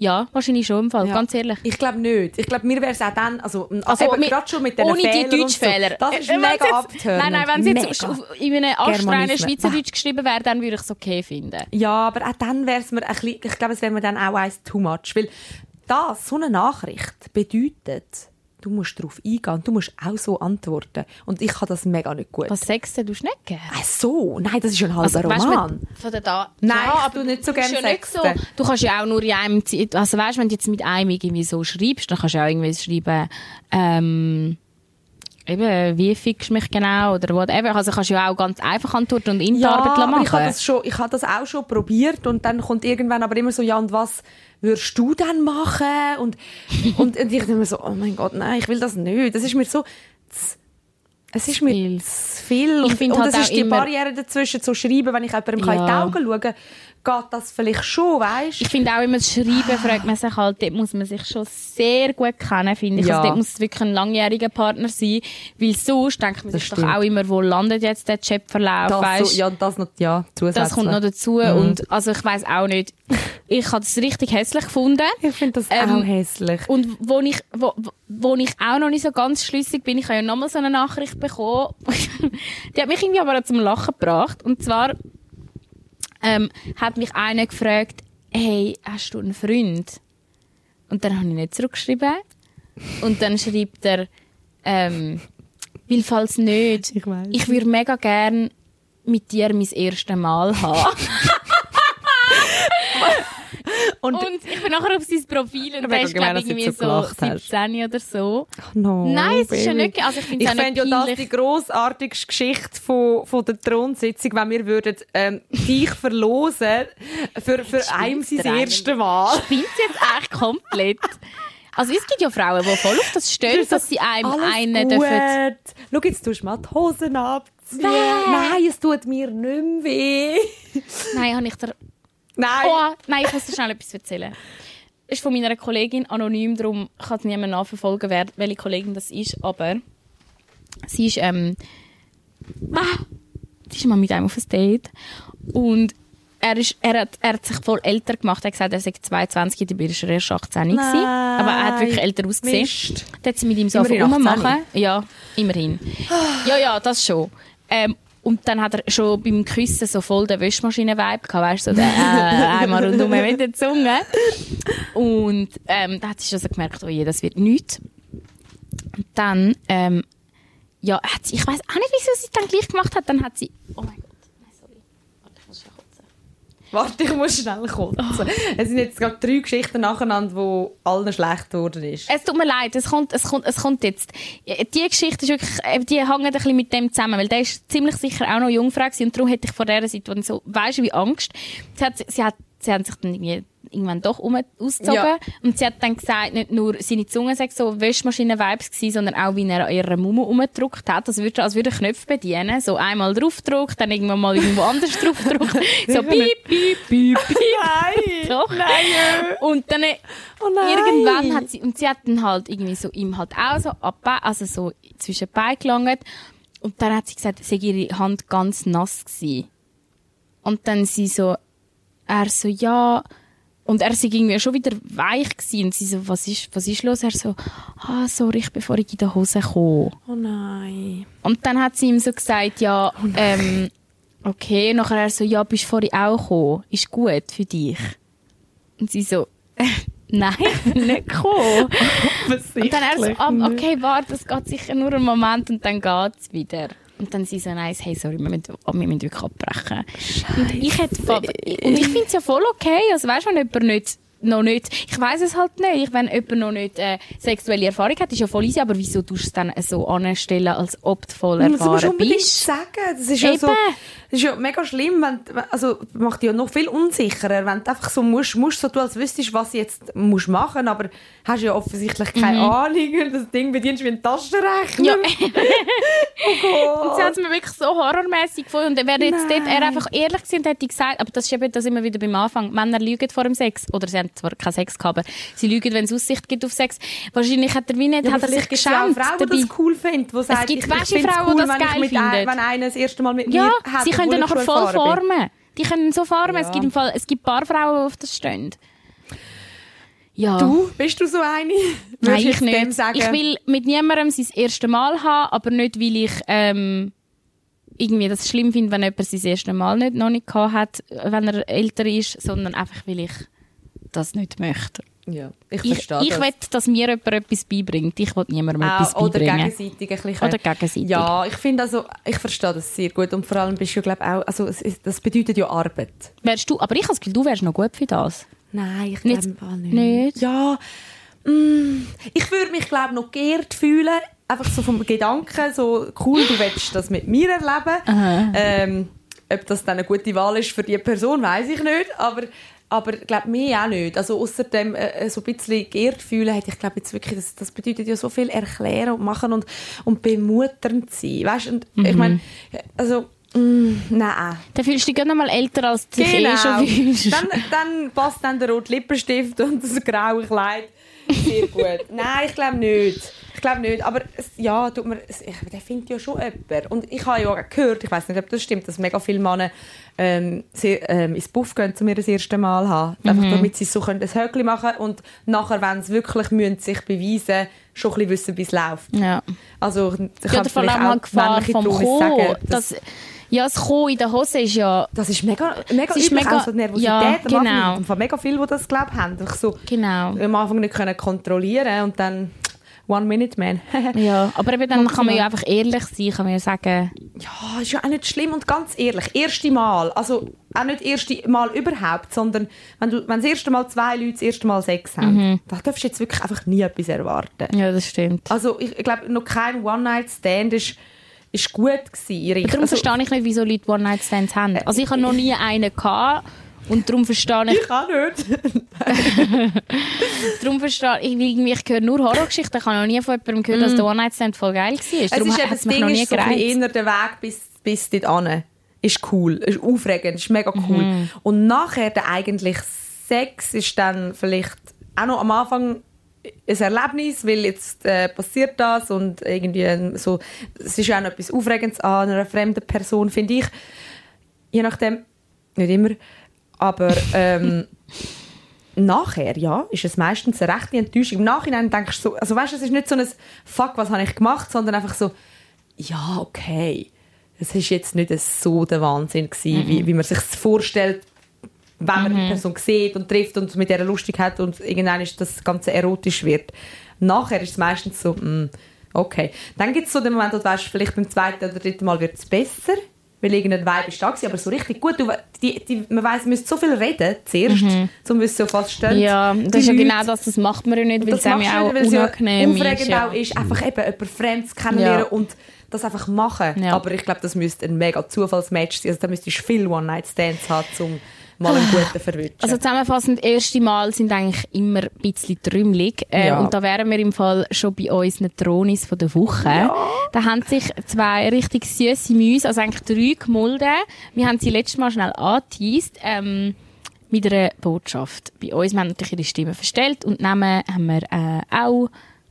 S3: ja, wahrscheinlich schon im Fall,
S4: Ja.
S3: ganz ehrlich.
S4: Ich glaube nicht. Ich glaube, mir wäre es auch dann, also, also
S3: Also,
S4: gerade schon mit den
S3: ohne die
S4: Fehlern so.
S3: Deutschfehler.
S4: Das ist
S3: Äh, wenn's
S4: mega
S3: jetzt-
S4: abtörend.
S3: Nein, nein, wenn es jetzt
S4: Mega.
S3: in einem astreinen
S4: Germanismen.
S3: Schweizerdeutsch geschrieben wäre, dann würde ich es okay finden.
S4: Ja, aber auch dann wäre es mir ein bisschen, ich glaube, es wäre mir dann auch eins too much. Weil das, so eine Nachricht bedeutet, du musst darauf eingehen und du musst auch so antworten. Und ich kann das mega nicht gut.
S3: Was Sex denn? Du nicht gern?
S4: Ach so, nein, das ist ein halber
S3: Also, weißt du,
S4: Roman.
S3: mit- von der da
S4: Nein,
S3: ja, aber
S4: tu nicht so
S3: du musst
S4: gern
S3: ja so. Du kannst ja auch nur in einem also weißt du, wenn du jetzt mit einem irgendwie so schreibst, dann kannst du auch irgendwie schreiben, ähm, eben, wie fickst du mich genau oder whatever. Also kannst du ja auch ganz einfach antworten und in die
S4: ja,
S3: Arbeit machen.
S4: ich habe das schon, ich habe das auch schon probiert und dann kommt irgendwann aber immer so, ja, und was würdest du dann machen? Und, und, und ich denke mir so, oh mein Gott, nein, ich will das nicht. Das ist mir so, es ist mir
S3: viel.
S4: zu viel.
S3: Ich
S4: Und,
S3: halt
S4: das ist die
S3: immer-
S4: Barriere dazwischen, zu schreiben, wenn ich jemandem kann in die
S3: Ja.
S4: Augen schauen kann, geht das vielleicht schon, weißt
S3: Ich finde auch immer das Schreiben, fragt man sich halt, dort muss man sich schon sehr gut kennen, finde ich.
S4: Ja.
S3: Also dort muss es wirklich ein langjähriger Partner sein, weil sonst denkt man
S4: Das
S3: sich doch
S4: stimmt.
S3: auch immer, wo landet jetzt der Chatverlauf,
S4: das
S3: weißt
S4: so, ja, das noch, ja, zusätzlich.
S3: Das kommt noch dazu
S4: Mhm.
S3: und also ich weiß auch nicht. Ich habe das richtig hässlich gefunden.
S4: Ich finde das
S3: Ähm,
S4: auch hässlich.
S3: Und wo ich, wo- wo ich auch noch nicht so ganz schlüssig bin, ich habe ja nochmal so eine Nachricht bekommen. die hat mich irgendwie aber auch zum Lachen gebracht. Und zwar ähm, hat mich einer gefragt, hey, hast du einen Freund? Und dann habe ich nicht zurückgeschrieben. Und dann schreibt er, ähm, weil falls nicht,
S4: Ich
S3: ich würde mega gern mit dir mein erstes Mal haben.
S4: Und,
S3: Und ich bin nachher auf sein Profil und der ist, glaube ich, irgendwie
S4: so
S3: so
S4: gelacht hast.
S3: 17 oder so.
S4: no,
S3: Nein, es ist ja nicht, also ich finde
S4: Ich
S3: es
S4: fände ja das die grossartigste Geschichte von, von der Thronsitzung, wenn wir würden, ähm, dich verlosen für, für einem sein erstes Mal.
S3: Spinnt jetzt echt komplett. Also es gibt ja Frauen, die voll auf das stehen, dass sie einem einen
S4: gut.
S3: dürfen...
S4: Schau, jetzt tust du mal die Hosen.
S3: Bäh.
S4: Nein, es tut mir nicht mehr weh.
S3: Nein, habe ich dir...
S4: Nein.
S3: Oh, nein, ich muss dir schnell etwas erzählen. Ist von meiner Kollegin anonym, darum kann niemand nachverfolgen, wer, welche Kollegin das ist, aber sie ist, ähm, ah, sie ist mal mit einem auf ein Date und er, ist, er, hat, er hat sich voll älter gemacht. Er hat gesagt, er sei 22, dabei war er erst 18 gewesen. Aber er hat wirklich älter ausgesehen.
S4: Mist.
S3: Dann hat sie mit ihm so
S4: 18.
S3: rummachen. Ja, immerhin. Ja, ja, das schon. Ähm, und dann hat er schon beim Küssen so voll den Wäschmaschinen-Vibe gehabt, weißt du, so der, äh, einmal rundum mit der Zunge. Und ähm, da hat sie schon so gemerkt, oh je, das wird nichts. Und dann, ähm, ja, hat sie, ich weiß auch nicht, wieso sie es dann gleich gemacht hat, dann hat sie, oh mein Gott, nein, sorry. Warte, ich muss schon kotzen.
S4: Warte, ich muss schnell kotzen. Es sind jetzt gerade drei Geschichten nacheinander, wo allen schlecht geworden ist.
S3: Es tut mir leid, es kommt, es kommt, es kommt jetzt. Die Geschichte ist wirklich, äh, die hängt ein bisschen mit dem zusammen, weil der ist ziemlich sicher auch noch Jungfrau und darum hätte ich vor dieser Situation so, weisst du, wie Angst. Sie hat, sie hat, sie haben sich dann irgendwie irgendwann doch um, ausgezogen
S4: Ja.
S3: und sie hat dann gesagt, nicht nur seine Zunge sei so Wäschmaschinen-Vibes gewesen, sondern auch, wie er an ihrer Mumu umgedrückt hat, als würde, als würde er Knöpfe bedienen, so einmal draufdrückt, dann irgendwann mal irgendwo anders draufdrückt, so piep, piep, piep, piep.
S4: Nein!
S3: Doch.
S4: Nein!
S3: Und dann
S4: Oh nein!
S3: irgendwann hat sie, und sie hat dann halt irgendwie so ihm halt auch so ab, also so zwischen die Beine gelangt. Und dann hat sie gesagt, es sei ihre Hand ganz nass gewesen. Und dann sie so, er so, ja, und er sei irgendwie schon wieder weich gewesen. Und sie so, was ist, was ist los? Er so, ah, sorry, ich bin vorhin in der Hose gekommen.
S4: Oh nein.
S3: Und dann hat sie ihm so gesagt, ja, ähm, okay. Und nachher er so, ja, bist vorhin auch gekommen? Ist gut für dich? Und sie so, nein, nicht gekommen. Und dann er so, ah, okay, warte, das geht sicher nur einen Moment und dann geht's wieder. Und dann sie so, nein, hey, sorry, wir müssen, oh, wir müssen wirklich abbrechen. Und ich hätte, und ich finde es ja voll okay, also weißt du, wenn jemand nicht, noch nicht, ich weiß es halt nicht, wenn jemand noch nicht äh, sexuelle Erfahrung hat, ist ja voll easy, aber wieso tust du es dann so anstellen, als ob du voll
S4: Das musst du
S3: erfahren
S4: unbedingt
S3: bist?
S4: sagen. Das ist ja
S3: Eben.
S4: so, das ist ja mega schlimm, wenn, also, macht dich ja noch viel unsicherer, wenn du einfach so musst, musst so tun, als wüsstest, was du jetzt musst machen, aber hast ja offensichtlich keine Ahnung und das Ding bedienst wie ein Taschenrechner.
S3: Mhm. Ja.
S4: oh
S3: Und sie hat es mir wirklich so horrormäßig gefunden. Und wäre jetzt dort er einfach ehrlich gewesen und hätte gesagt, aber das ist eben das immer wieder beim Anfang. Männer lügen vor dem Sex. Oder sie haben zwar keinen Sex gehabt, aber sie lügen, wenn es Aussicht gibt auf Sex. Wahrscheinlich hat er wie nicht,
S4: Ja,
S3: hat er sich
S4: gibt es
S3: geschämt
S4: Frauen, die das cool finden, die sagen,
S3: gibt
S4: ich,
S3: Wäschefrauen,
S4: cool,
S3: die das
S4: wenn
S3: geil
S4: mit
S3: finden.
S4: wenn einer das erste Mal mit
S3: Ja,
S4: mir hat,
S3: sie können dann nachher voll
S4: erfahren bin.
S3: formen. Die können so formen. Es
S4: Ja.
S3: gibt im Fall, es gibt ein paar Frauen, die auf das stehen. Ja.
S4: Du, bist du so eine?
S3: Nein, ich nicht.
S4: Sagen,
S3: Ich will mit niemandem sein erstes Mal haben, aber nicht, weil ich ähm, irgendwie das schlimm finde, wenn jemand sein erstes Mal nicht, noch nicht gehabt hat, wenn er älter ist, sondern einfach, weil ich das nicht möchte.
S4: Ja, ich
S3: Ich,
S4: verstehe
S3: ich
S4: das.
S3: will, dass mir jemand etwas beibringt. Ich will niemandem etwas
S4: Auch, oder
S3: beibringen.
S4: gegenseitig ein bisschen.
S3: Oder gegenseitig.
S4: Ja, ich finde also, ich verstehe das sehr gut und vor allem bist du, glaube auch, also das bedeutet ja Arbeit.
S3: Wärst du, aber ich habe das Gefühl, du wärst noch gut für das.
S4: Nein, ich glaube nicht.
S3: nicht?
S4: Ja, mm, ich würde mich glaube noch geehrt fühlen, einfach so vom Gedanken, so cool, du willst das mit mir erleben. Ähm, ob das dann eine gute Wahl ist für die Person, weiß ich nicht, aber aber glaube mir auch nicht. Also außerdem äh, so ein bisschen geehrt fühlen, hätte ich glaube jetzt wirklich, das, das bedeutet ja so viel erklären und machen und, und bemutternd sein, weißt? Und ich meine, also mm, nein.
S3: Dann fühlst du dich noch mal älter, als du dich eh schon fühlst.
S4: Genau. Dann, dann passt dann der rote Lippenstift und das graue Kleid sehr gut. Nein, ich glaube nicht. Ich glaube nicht. Aber es, ja, tut mir, es, ich, der findet ja schon jemand. Und ich habe ja auch gehört, ich weiß nicht, ob das stimmt, dass mega viele Männer ähm, sehr, ähm, ins Buff gehen, um ihr das erste Mal haben. Einfach damit sie so können, ein Höckli machen und nachher, wenn sie wirklich müssen, sich beweisen schon ein bisschen wissen, wie es läuft.
S3: ja.
S4: Also, ich
S3: Ja,
S4: kann vielleicht
S3: auch
S4: männliche
S3: Co.
S4: sagen, dass-
S3: Das, ja, das Co in der Hose ist ja...
S4: das ist mega, mega
S3: Es ist
S4: üblich,
S3: mega-
S4: auch so die Nervosität.
S3: ja, genau.
S4: Im Fall mega viele, die das, glaube ich, haben. Einfach so
S3: Genau.
S4: am Anfang nicht können kontrollieren und dann One-Minute-Man.
S3: Ja, aber eben dann kann man ja einfach ehrlich sein, kann man ja sagen...
S4: ja, ist ja auch nicht schlimm und ganz ehrlich, erste Mal, also auch nicht erste Mal überhaupt, sondern wenn, du, wenn das erste Mal zwei Leute das erste Mal Sex haben,
S3: Mhm.
S4: da darfst du jetzt wirklich einfach nie etwas erwarten.
S3: Ja, das stimmt.
S4: Also ich, ich glaube, noch kein One-Night-Stand ist, ist gut gewesen.
S3: Darum
S4: also,
S3: verstehe ich nicht, wieso Leute One-Night-Stands haben. Also ich habe noch nie einen gehabt und darum verstehe ich...
S4: ich auch nicht.
S3: Darum verstehe ich, irgendwie, ich höre nur Horrorgeschichten. Ich habe noch nie von jemandem gehört, dass der One-Night-Stand voll geil war.
S4: Mm. Es
S3: Darum
S4: ist eben das Ding, ist so eher der Weg bis, bis dort an. Ist cool, ist aufregend, ist mega cool.
S3: Mhm.
S4: Und nachher der eigentlich Sex ist dann vielleicht auch noch am Anfang ein Erlebnis, weil jetzt äh, passiert das und irgendwie so, es ist ja auch noch etwas Aufregendes an einer fremden Person, finde ich. Je nachdem, nicht immer, aber ähm, nachher, ja, ist es meistens eine rechte Enttäuschung. Im Nachhinein denkst du so, also weißt du, es ist nicht so ein «Fuck, was habe ich gemacht?», sondern einfach so «Ja, okay, es ist jetzt nicht so der Wahnsinn gewesen, wie, wie man sich vorstellt, wenn man die Person sieht und trifft und mit der lustig hat und irgendwann ist das Ganze erotisch wird. Nachher ist es meistens so, mm, okay. Dann gibt es so den Moment, wo du weißt, vielleicht beim zweiten oder dritten Mal wird es besser, weil irgendein Vibe ist da gewesen, aber so richtig gut. Du, die, die, man weiss, man müsste so viel reden zuerst, um es so fast stehen.
S3: Ja, das ist ja genau das, das macht man ja nicht, weil es ja auch
S4: nicht, ja
S3: unangenehm
S4: aufregend
S3: ist. Ja.
S4: auch ist, einfach eben jemand Fremdes kennenlernen
S3: Ja.
S4: und das einfach machen.
S3: Ja.
S4: Aber ich glaube, das müsste ein mega Zufallsmatch sein. Also da müsstest du viel One-Night-Stands haben, um mal einen guten verwünschen.
S3: Also zusammenfassend, erste Mal sind eigentlich immer ein bisschen trümmelig. Äh,
S4: Ja.
S3: Und da wären wir im Fall schon bei unseren Tronis von der Woche. Da haben sich zwei richtig süße Mäuse, also eigentlich drei Gemulde, wir haben sie letztes Mal schnell angeteased, ähm, mit einer Botschaft. Bei uns, wir haben natürlich ihre Stimme verstellt und Namen haben wir äh, auch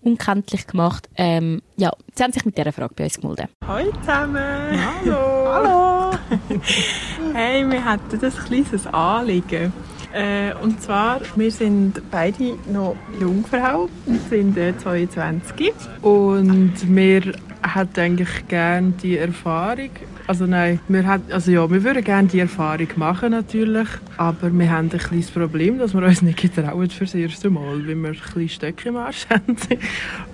S3: unkenntlich gemacht. Ähm, ja, sie haben sich mit dieser Frage bei uns gemulden.
S6: Hallo zusammen! Hallo! Hallo! hey, wir hatten ein kleines Anliegen. Äh, und zwar, wir sind beide noch Jungfrau, wir sind äh, 22 und wir hätten eigentlich gerne die Erfahrung, also nein, wir, hat, also ja, wir würden gerne die Erfahrung machen natürlich, aber wir haben ein kleines Problem, dass wir uns nicht getrauen für das erste Mal, weil wir ein bisschen Stöcke im Arsch haben.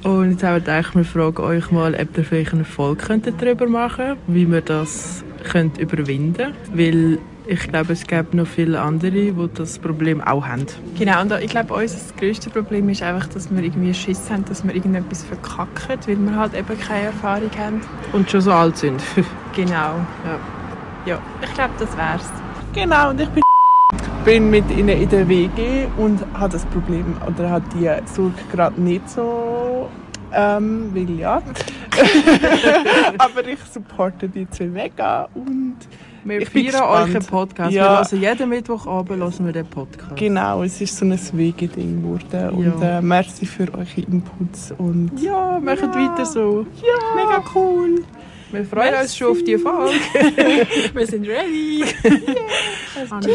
S6: Und jetzt haben wir gedacht, wir fragen euch mal, ob ihr vielleicht eine Folge könntet darüber machen wie wir das könnt überwinden weil ich glaube, es gibt noch viele andere, die das Problem auch haben. Genau, und ich glaube, unser grösstes Problem ist einfach, dass wir irgendwie Schiss haben, dass wir irgendetwas verkacken, weil wir halt eben keine Erfahrung haben.
S4: und schon so alt sind.
S6: Genau, ja. Ja, ich glaube, das wär's.
S7: Genau, und ich bin, bin mit ihnen in der WG und habe das Problem, oder hat die Sorge gerade nicht so, ähm, weil ja. Aber ich supporte die zwei mega und
S6: Wir
S7: Ich bin
S6: feiern euch einen
S7: gespannt.
S6: Podcast.
S7: Ja.
S6: Wir hören jeden Mittwochabend hören wir den Podcast.
S7: genau, es ist so ein WG-Ding geworden. Und
S6: Ja.
S7: äh, merci für eure Inputs und
S6: Ja, macht
S7: Ja.
S6: weiter so.
S7: ja, mega cool.
S6: Wir freuen uns schon auf die Folge. wir sind ready. Danke.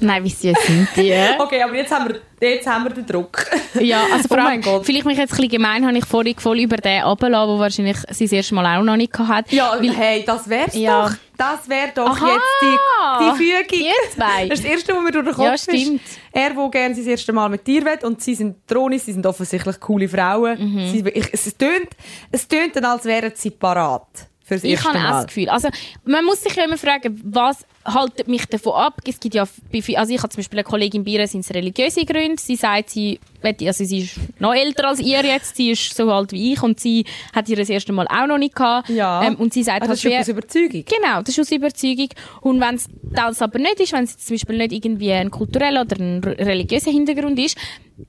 S3: Nein, wie süß sind die?
S4: Okay, aber jetzt haben wir jetzt haben wir den Druck.
S3: Ja, also vor
S4: Oh
S3: allem,
S4: mein Gott.
S3: vielleicht mich jetzt ein bisschen gemein, habe ich vorhin voll über den runtergelassen, der wahrscheinlich sein erstes Mal auch noch nicht hatte.
S4: Ja,
S3: Weil-
S4: hey, das wär's
S3: Ja.
S4: doch. Das wäre doch
S3: Aha,
S4: jetzt die, die Fügung.
S3: ihr zwei.
S4: Das ist das Erste, was mir durch den Kopf
S3: Ja, stimmt.
S4: ist. Er, der gerne sein erstes Mal mit dir will und sie sind Tronis, sie sind offensichtlich coole Frauen.
S3: Mhm.
S4: Sie, ich, es, tönt, es tönt dann, als wären sie parat fürs
S3: Ich
S4: erste
S3: habe auch das Gefühl. Also, man muss sich ja immer fragen, was haltet mich davon ab? Es gibt ja, also ich habe zum Beispiel eine Kollegin ihr, sind es religiöse Gründe. Sie sagt, sie, also sie ist noch älter als ihr jetzt, sie ist so alt wie ich und sie hat ihr das erste Mal auch noch nicht gehabt.
S4: Ja.
S3: Ähm, und sie sagt,
S4: Ah, das ist
S3: halt,
S4: aus Überzeugung.
S3: Genau, das ist aus Überzeugung. Und wenn es das aber nicht ist, wenn es zum Beispiel nicht irgendwie ein kultureller oder ein religiöser Hintergrund ist,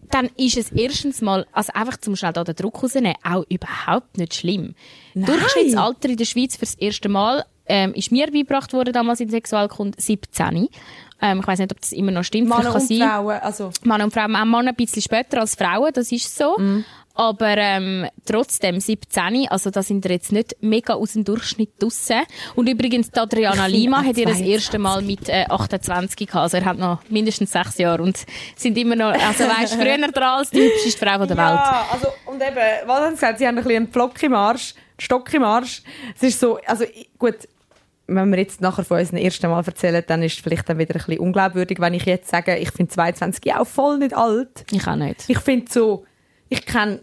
S3: dann ist es erstens mal, also einfach zum schnell da den Druck rausnehmen, auch überhaupt nicht schlimm. Durchschnittsalter in der Schweiz fürs erste Mal ähm, ist mir beigebracht worden, damals in Sexualkunde 17. Ähm, ich weiß nicht, ob das immer noch stimmt.
S4: Männer
S3: Vielleicht
S4: und. Frauen, also
S3: Männer und Frauen, auch Männer ein bisschen später als Frauen, das ist so.
S4: Mhm.
S3: Aber ähm, trotzdem 17, also da sind wir jetzt nicht mega aus dem Durchschnitt draussen. Und übrigens, die Adriana Lima hat ihr das
S4: 22.
S3: erste Mal mit äh, 28 gehabt. Also er hat noch mindestens sechs Jahre und sind immer noch, also weißt, früher dran als die hübscheste Frau der Welt.
S4: Ja, also, und eben, was haben sie gesagt? Sie haben ein bisschen einen Pflock im Arsch, einen Stock im Arsch. Es ist so, also, gut, wenn wir jetzt nachher von unserem ersten Mal erzählen, dann ist es vielleicht dann wieder ein bisschen unglaubwürdig, wenn ich jetzt sage, ich finde 22 auch voll nicht alt.
S3: Ich auch nicht.
S4: Ich finde so, ich kenne,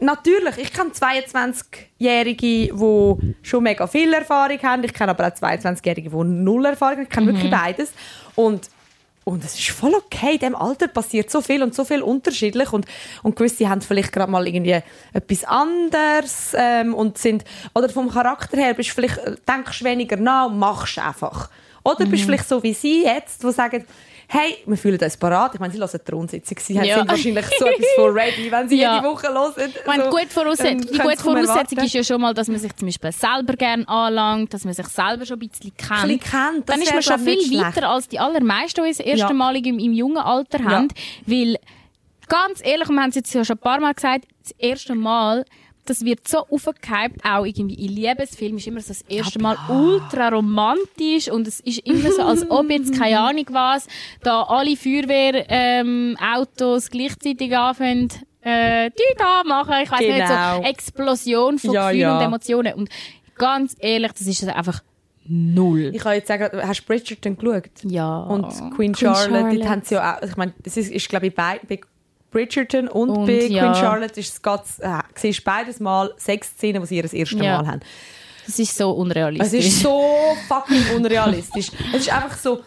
S4: natürlich, ich kenne 22-Jährige, die schon mega viel Erfahrung haben. Ich kenne aber auch 22-Jährige, die null Erfahrung haben. Ich kenne wirklich beides. Und und es ist voll okay, in diesem Alter passiert so viel und so viel unterschiedlich. Und, und gewisse haben vielleicht gerade mal irgendwie etwas anderes ähm, und sind, oder vom Charakter her bist du vielleicht, äh, denkst weniger nach machst einfach. Oder bist du vielleicht so wie sie jetzt, die sagen, hey, wir fühlen uns parat. Ich meine, sie hören die Thronsitzung, sie
S3: Ja.
S4: sind wahrscheinlich so etwas von ready, wenn sie
S3: Ja.
S4: jede Woche hören.
S3: Ich meine,
S4: so,
S3: gut Vorausset
S4: dann
S3: die gute Voraussetzung ist ja schon mal, dass man sich zum Beispiel selber gerne anlangt, dass man sich selber schon ein bisschen kennt.
S4: Ein bisschen kennt,
S3: Dann ist man schon viel
S4: nicht
S3: weiter
S4: schlecht.
S3: als die allermeisten, das erste
S4: Ja.
S3: Mal im, im jungen Alter haben. Weil, ganz ehrlich, wir haben es jetzt ja schon ein paar Mal gesagt, das erste Mal, das wird so aufgehypt, auch irgendwie in Liebesfilmen ist immer so das erste Mal ultra romantisch und es ist immer so, als ob jetzt, keine Ahnung was, da alle Feuerwehr, ähm, Autos gleichzeitig anfangen, äh, die da machen, ich weiß nicht,
S4: Genau.
S3: so Explosion von
S4: Ja,
S3: Gefühlen
S4: ja.
S3: und Emotionen. Und ganz ehrlich, das ist einfach null.
S4: Ich kann jetzt sagen, hast du Bridgerton geschaut?
S3: Ja.
S4: Und Queen, Charlotte, dort haben sie ja auch, ich meine, das ist, ist glaube ich, bei, bei Bridgerton und,
S3: Und,
S4: bei
S3: ja.
S4: Queen Charlotte ist es ganz, äh, siehst beides Mal Sexszenen, die sie ihr das erste
S3: Ja.
S4: Mal haben.
S3: Das ist so
S4: Es
S3: unrealistisch.
S4: ist so fucking unrealistisch. es ist einfach so,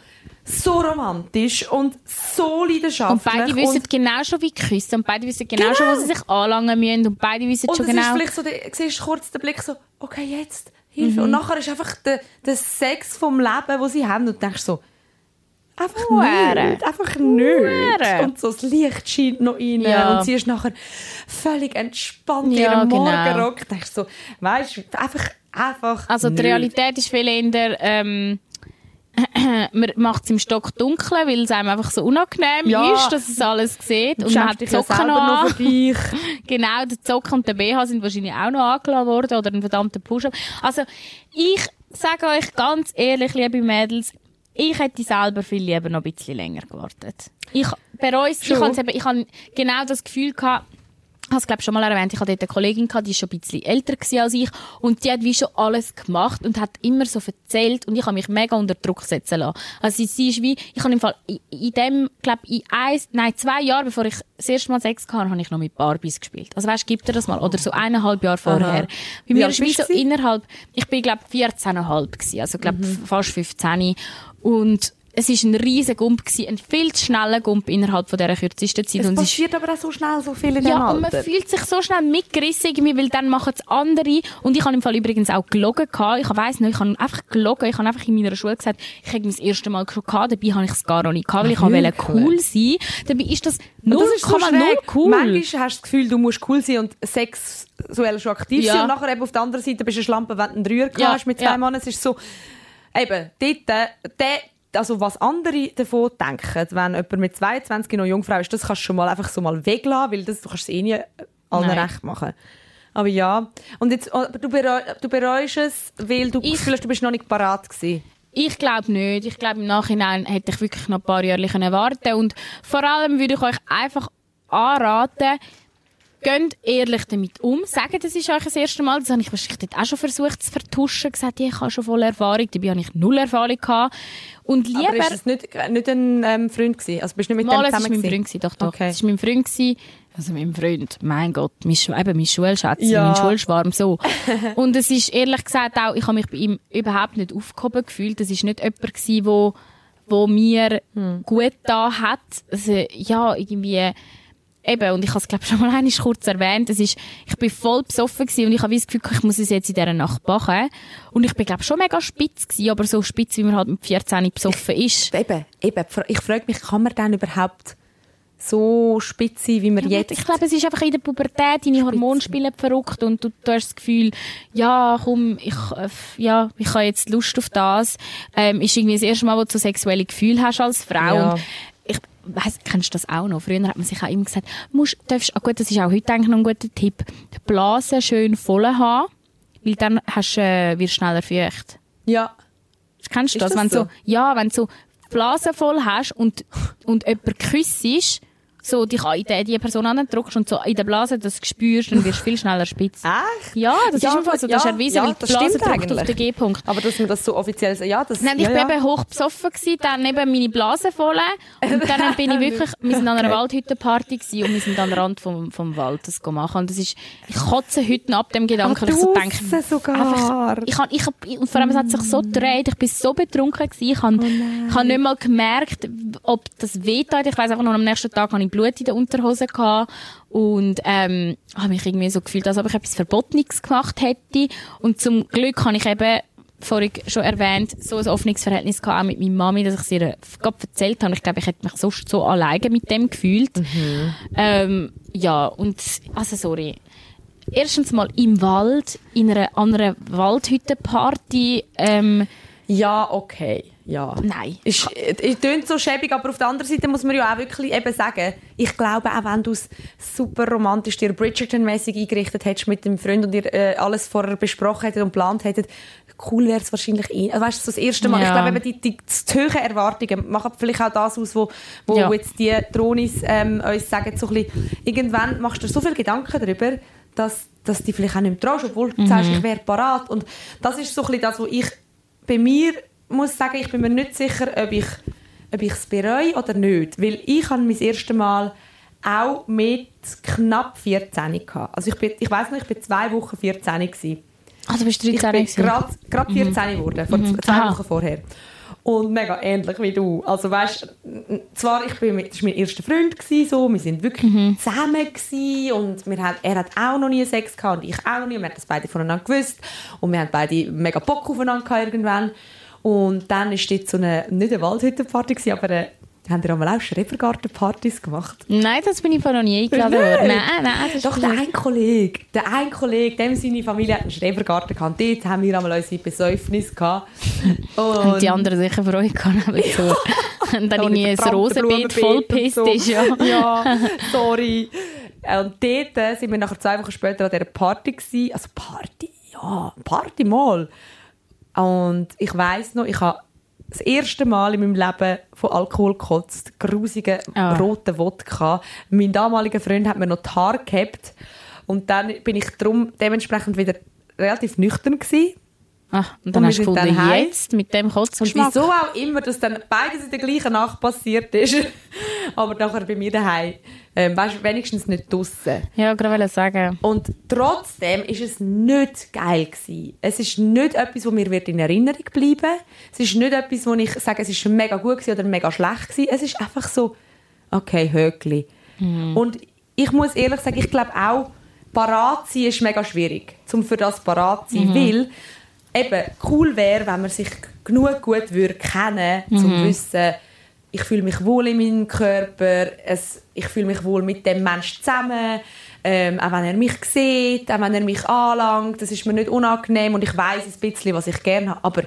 S4: so romantisch und so leidenschaftlich.
S3: und beide wissen genau schon, wie küssen. Und beide wissen genau, schon, wo sie sich anlangen müssen. Und beide wissen
S4: und
S3: schon
S4: es
S3: genau.
S4: vielleicht so, du siehst kurz den Blick so, okay, jetzt, Hilfe.
S3: Mhm.
S4: Und nachher ist einfach der, der Sex vom Leben, wo sie haben und du denkst so, einfach
S3: Hure.
S4: nicht, einfach nicht. Und so das Licht scheint noch rein
S3: Ja.
S4: und sie ist nachher völlig entspannt in
S3: Ja,
S4: ihrem
S3: genau.
S4: Morgenrock. Denkst so, weißt du, einfach, einfach
S3: Also die
S4: nicht.
S3: Realität ist viel eher, ähm, man macht es im Stock dunkel, weil es einem einfach so unangenehm
S4: Ja.
S3: ist, dass es alles sieht. Und man hat
S4: schämst
S3: die Socken noch
S4: für dich.
S3: Genau, der Zocker und der BH sind wahrscheinlich auch noch angeladen worden oder ein verdammter Push-Up. Also, ich sage euch ganz ehrlich, liebe Mädels, ich hätte selber viel lieber noch ein bisschen länger gewartet. Ich es, ich
S4: Schon?
S3: habe eben- ich habe genau das Gefühl gehabt, ich habe es schon mal erwähnt, ich hatte dort eine Kollegin gehabt, die ist schon ein bisschen älter als ich und die hat wie schon alles gemacht und hat immer so erzählt und ich habe mich mega unter Druck setzen lassen. Also sie, sie ist wie, ich habe im Fall in, in dem, glaube in eins, nein zwei Jahren, bevor ich das erste Mal Sex hatte, habe ich noch mit Barbies gespielt. Also weißt, gibt er das mal oder so eineinhalb Jahre vorher.
S4: Aha.
S3: Bei mir ist wie so innerhalb, ich bin glaube 14,5 gewesen, also glaube
S4: Mhm.
S3: fast 15 und es ist ein riesen Gump gewesen, ein viel zu schneller Gump innerhalb von dieser kürzesten Zeit.
S4: Es
S3: und
S4: passiert aber auch so schnell so viel in
S3: ja, und man
S4: Alter.
S3: fühlt sich so schnell mitgerissen, irgendwie, weil dann machen es andere. Und ich habe im Fall übrigens auch gelogen gehabt. Ich weiss nicht, ich habe einfach gelogen. Ich habe einfach in meiner Schule gesagt, ich hätte mein erste Mal schon gehabt, dabei habe ich es gar noch nicht gehabt, weil ich wollte cool sein. Dabei ist das
S4: Und
S3: 0,0
S4: das ist so
S3: cool.
S4: Manchmal hast du das Gefühl, du musst cool sein und sexuell schon aktiv
S3: Ja.
S4: sein. Und nachher eben auf der anderen Seite bist du eine Schlampe, wenn du einen Dreier
S3: Ja,
S4: hast mit zwei
S3: ja.
S4: Männern. Es ist so, eben, dort, äh, der, also was andere davon denken, wenn jemand mit 22 noch Jungfrau ist, das kannst du schon mal einfach so mal weglassen, weil das, du kannst es eh nie allen
S3: Nein.
S4: recht machen. Aber ja, und jetzt, aber du, bereu, du bereust es, weil du
S3: Ich-
S4: hast, du bist noch nicht parat gewesen.
S3: Ich glaube nicht. Ich glaube, im Nachhinein hätte ich wirklich noch ein paar Jahre können warten Und vor allem würde ich euch einfach anraten, geht ehrlich damit um. Sagt, das ist euch das erste Mal. Das habe ich wahrscheinlich dort auch schon versucht zu vertuschen. Gesagt, ich habe schon voll Erfahrung. Dabei habe ich null Erfahrung gehabt. Und lieber...
S4: Aber ist das nicht, nicht ein ähm, Freund gewesen? Also bist du nicht mit
S3: Mal,
S4: dem
S3: es war
S4: zusammen
S3: mein? Freund, gewesen, doch, doch.
S4: Okay.
S3: Es war mein Freund. Gewesen. Also mein Freund, mein Gott, mein, Schu eben mein Schulschätzchen,
S4: Ja.
S3: mein Schulschwarm, so. Und es ist ehrlich gesagt auch, ich habe mich bei ihm überhaupt nicht aufgehoben gefühlt. Das ist nicht jemand gewesen, wo, wo mir
S4: Hm.
S3: gut da hat. Also, ja, irgendwie, eben, und ich habe es glaube schon mal einmal kurz erwähnt, es ist, ich bin voll besoffen gewesen und ich habe das Gefühl, ich muss es jetzt in dieser Nacht machen. Und ich bin glaube schon mega spitz gewesen, aber so spitz, wie man halt mit 14 besoffen ist.
S4: Eben, eben. Ich frage mich, kann man dann überhaupt so spitz sein, wie man
S3: Ja,
S4: jetzt...
S3: Ich glaube, es ist einfach in der Pubertät, deine Hormone spielen verrückt und du, du hast das Gefühl, ja, komm, ich, äh, ja, ich habe jetzt Lust auf das. Ähm, ist irgendwie das erste Mal, wo du so sexuelle Gefühle hast als Frau.
S4: Ja.
S3: Und weiss, kennst du das auch noch? Früher hat man sich auch immer gesagt, musst, darfst, ah gut, das ist auch heute eigentlich noch ein guter Tipp, die Blase schön voll haben, weil dann hast, äh, wirst du schneller feucht.
S4: Ja.
S3: Kennst du
S4: Ist
S3: das?
S4: das
S3: wenn
S4: so?
S3: so? Ja, wenn du so die Blase voll hast und, und jemand küssest, so dich an die, die Person andrückst und so in der Blase das spürst, dann wirst du viel schneller spitz.
S4: Echt?
S3: Ja, das ist einfach so, das ist erwiesen, weil die Blase
S4: stimmt
S3: drückt auf den G-Punkt.
S4: Aber dass man das so offiziell sagt, ja, das...
S3: Nein, ich
S4: ja,
S3: bin
S4: ja.
S3: eben hoch besoffen gewesen, dann eben meine Blase voll und dann bin ich wirklich, wir sind an einer Waldhüttenparty gewesen und wir sind am Rand vom, vom Wald das machen und das ist, ich kotze heute ab dem Gedanken,
S4: Ah,
S3: weil ich so
S4: draussen
S3: denke,
S4: sogar.
S3: einfach, ich ich hab, und vor allem es hat sich so gedreht, ich bin so betrunken gewesen, ich habe ich hab nicht mal gemerkt, ob das wehtat. Ich weiss einfach nur, am nächsten Tag hatte ich Blut in der Unterhose gehabt und ähm, habe mich irgendwie so gefühlt, als ob ich etwas Verbotenes gemacht hätte. Und zum Glück habe ich eben vorhin schon erwähnt, so ein offenes Verhältnis gehabt, auch mit meiner Mami, dass ich sie ihr gerade erzählt habe. Ich glaube, ich hätte mich sonst so alleine mit dem gefühlt. Ähm, ja, und, also sorry. Erstens mal im Wald, in einer anderen Waldhüttenparty, ähm,
S4: Ja, okay. Ja.
S3: nein.
S4: Es klingt so schäbig, aber auf der anderen Seite muss man ja auch wirklich eben sagen, ich glaube, auch wenn du es super romantisch dir Bridgerton-mäßig eingerichtet hättest mit dem Freund und ihr äh, alles vorher besprochen hättet und geplant hättet, cool wäre es wahrscheinlich eh. Also, weißt du, so das erste Mal. Ich
S3: Ja.
S4: glaube, eben die, die, die hohen Erwartungen machen vielleicht auch das aus, wo, wo
S3: Ja.
S4: jetzt die Dronis ähm, uns sagen, so ein bisschen, irgendwann machst du so viele Gedanken darüber, dass, dass dich vielleicht auch nicht mehr traust, obwohl du sagst, ich wäre parat. Und das ist so ein bisschen das, was ich bei mir muss sagen, ich bin mir nicht sicher, ob ich ob ich es bereue oder nicht. Weil ich habe mein erstes Mal auch mit knapp 14 gehabt. Also ich, bin, ich weiss noch, ich bin zwei Wochen 14 gewesen.
S3: Du bist
S4: Ich
S3: 13
S4: bin
S3: gewesen.
S4: gerade gerade 14 geworden, vor z- zwei
S3: Aha.
S4: Wochen vorher. Und mega ähnlich wie du. Also weißt, zwar ich bin mit, das war mein erster Freund gewesen, so, wir sind wirklich zusammen gewesen, und wir haben, er hat auch noch nie Sex gehabt und ich auch noch nie. Wir haben das beide voneinander gewusst und wir haben beide mega Bock aufeinander gehabt irgendwann. Und dann ist dort so eine nicht eine Waldhüttenparty gewesen, aber eine, haben wir einmal auch Schrebergartenpartys gemacht.
S3: Nein, das bin ich von noch nie eingeladen worden. Nein, nein, das
S4: Doch, der ein Kollege, der ein Kollege, dem seine Familie hat einen Schrebergarten gehabt. Dort haben wir einmal unsere Besäufnis gehabt.
S3: Und
S4: Und
S3: die anderen sicher Freude gehabt. So. Und dann irgendwie ein Rosenbeet
S4: und so.
S3: ist, ja.
S4: ja, sorry. Und dort sind wir nachher zwei Wochen später an dieser Party gewesen. Also Party, ja, Party mal. Und ich weiss noch, ich habe das erste Mal in meinem Leben von Alkohol gekotzt. Grusigen
S3: Ah.
S4: roten Wodka. Mein damaliger Freund hat mir noch die Haare gehabt. Und dann bin ich drum dementsprechend wieder relativ nüchtern gewesen.
S3: Ach, und dann
S4: Und
S3: hast du gefunden,
S4: dann
S3: jetzt mit dem
S4: Und
S3: Kotzgeschmack.
S4: wieso auch immer, dass dann beides in der gleichen Nacht passiert ist. Aber nachher bei mir daheim. Ähm, weißt du, wenigstens nicht draussen.
S3: Ja, gerade wollte sagen.
S4: Und trotzdem ist es nicht geil gewesen. Es ist nicht etwas, wo mir wird in Erinnerung bleiben. Es ist nicht etwas, wo ich sage, es ist mega gut gewesen oder mega schlecht gewesen. Es ist einfach so, okay, Höckli. Und ich muss ehrlich sagen, ich glaube auch, parat sein ist mega schwierig, um für das parat zu sein, weil eben cool wäre, wenn man sich genug gut würde kennen, um zu wissen, ich fühle mich wohl in meinem Körper, es, ich fühle mich wohl mit dem Menschen zusammen, ähm, auch wenn er mich sieht, auch wenn er mich anlangt, das ist mir nicht unangenehm und ich weiß ein bisschen, was ich gerne habe, aber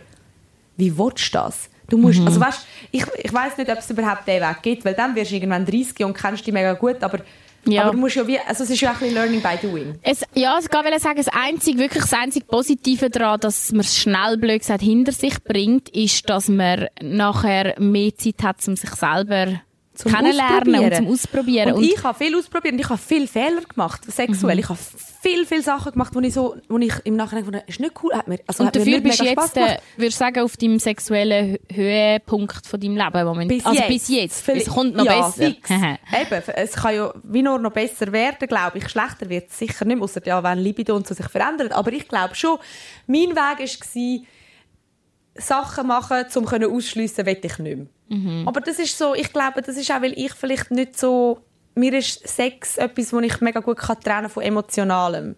S4: wie willst du das? Du musst, also weißt, ich, ich weiß nicht, ob es überhaupt den Weg gibt, weil dann wirst du irgendwann 30 und kennst dich mega gut, aber
S3: Ja.
S4: Aber du musst ja wie, also es ist ja auch ein bisschen Learning by Doing.
S3: Es, ja, ich wollte sagen, das einzige, wirklich das einzige Positive daran, dass man es schnell, blöd gesagt, hinter sich bringt, ist, dass man nachher mehr Zeit hat, um sich selber
S4: Zum
S3: kennenlernen und zum Ausprobieren.
S4: Und, ich habe viel ausprobiert und ich habe viel Fehler gemacht, sexuell. Ich habe viel, viel Sachen gemacht, wo ich so, wo ich im Nachhinein gefunden ist nicht cool, hat mir, also
S3: und
S4: mir
S3: dafür
S4: nicht
S3: bist du jetzt, äh, würdest sagen, auf deinem sexuellen Hö- Höhepunkt von deinem Leben momentan.
S4: Bis
S3: also
S4: jetzt.
S3: bis jetzt.
S4: Vielleicht-
S3: Es kommt noch
S4: ja,
S3: besser.
S4: Eben, es kann ja wie nur noch besser werden, glaube ich. Schlechter wird es sicher nicht, außer ja, wenn Libido und so sich verändert. Aber ich glaube schon, mein Weg war, Sachen machen, um ausschliessen, will ich nicht mehr.
S3: Mhm.
S4: Aber das ist so, ich glaube, das ist auch, weil ich vielleicht nicht so, mir ist Sex etwas, wo ich mega gut kann trennen von Emotionalem.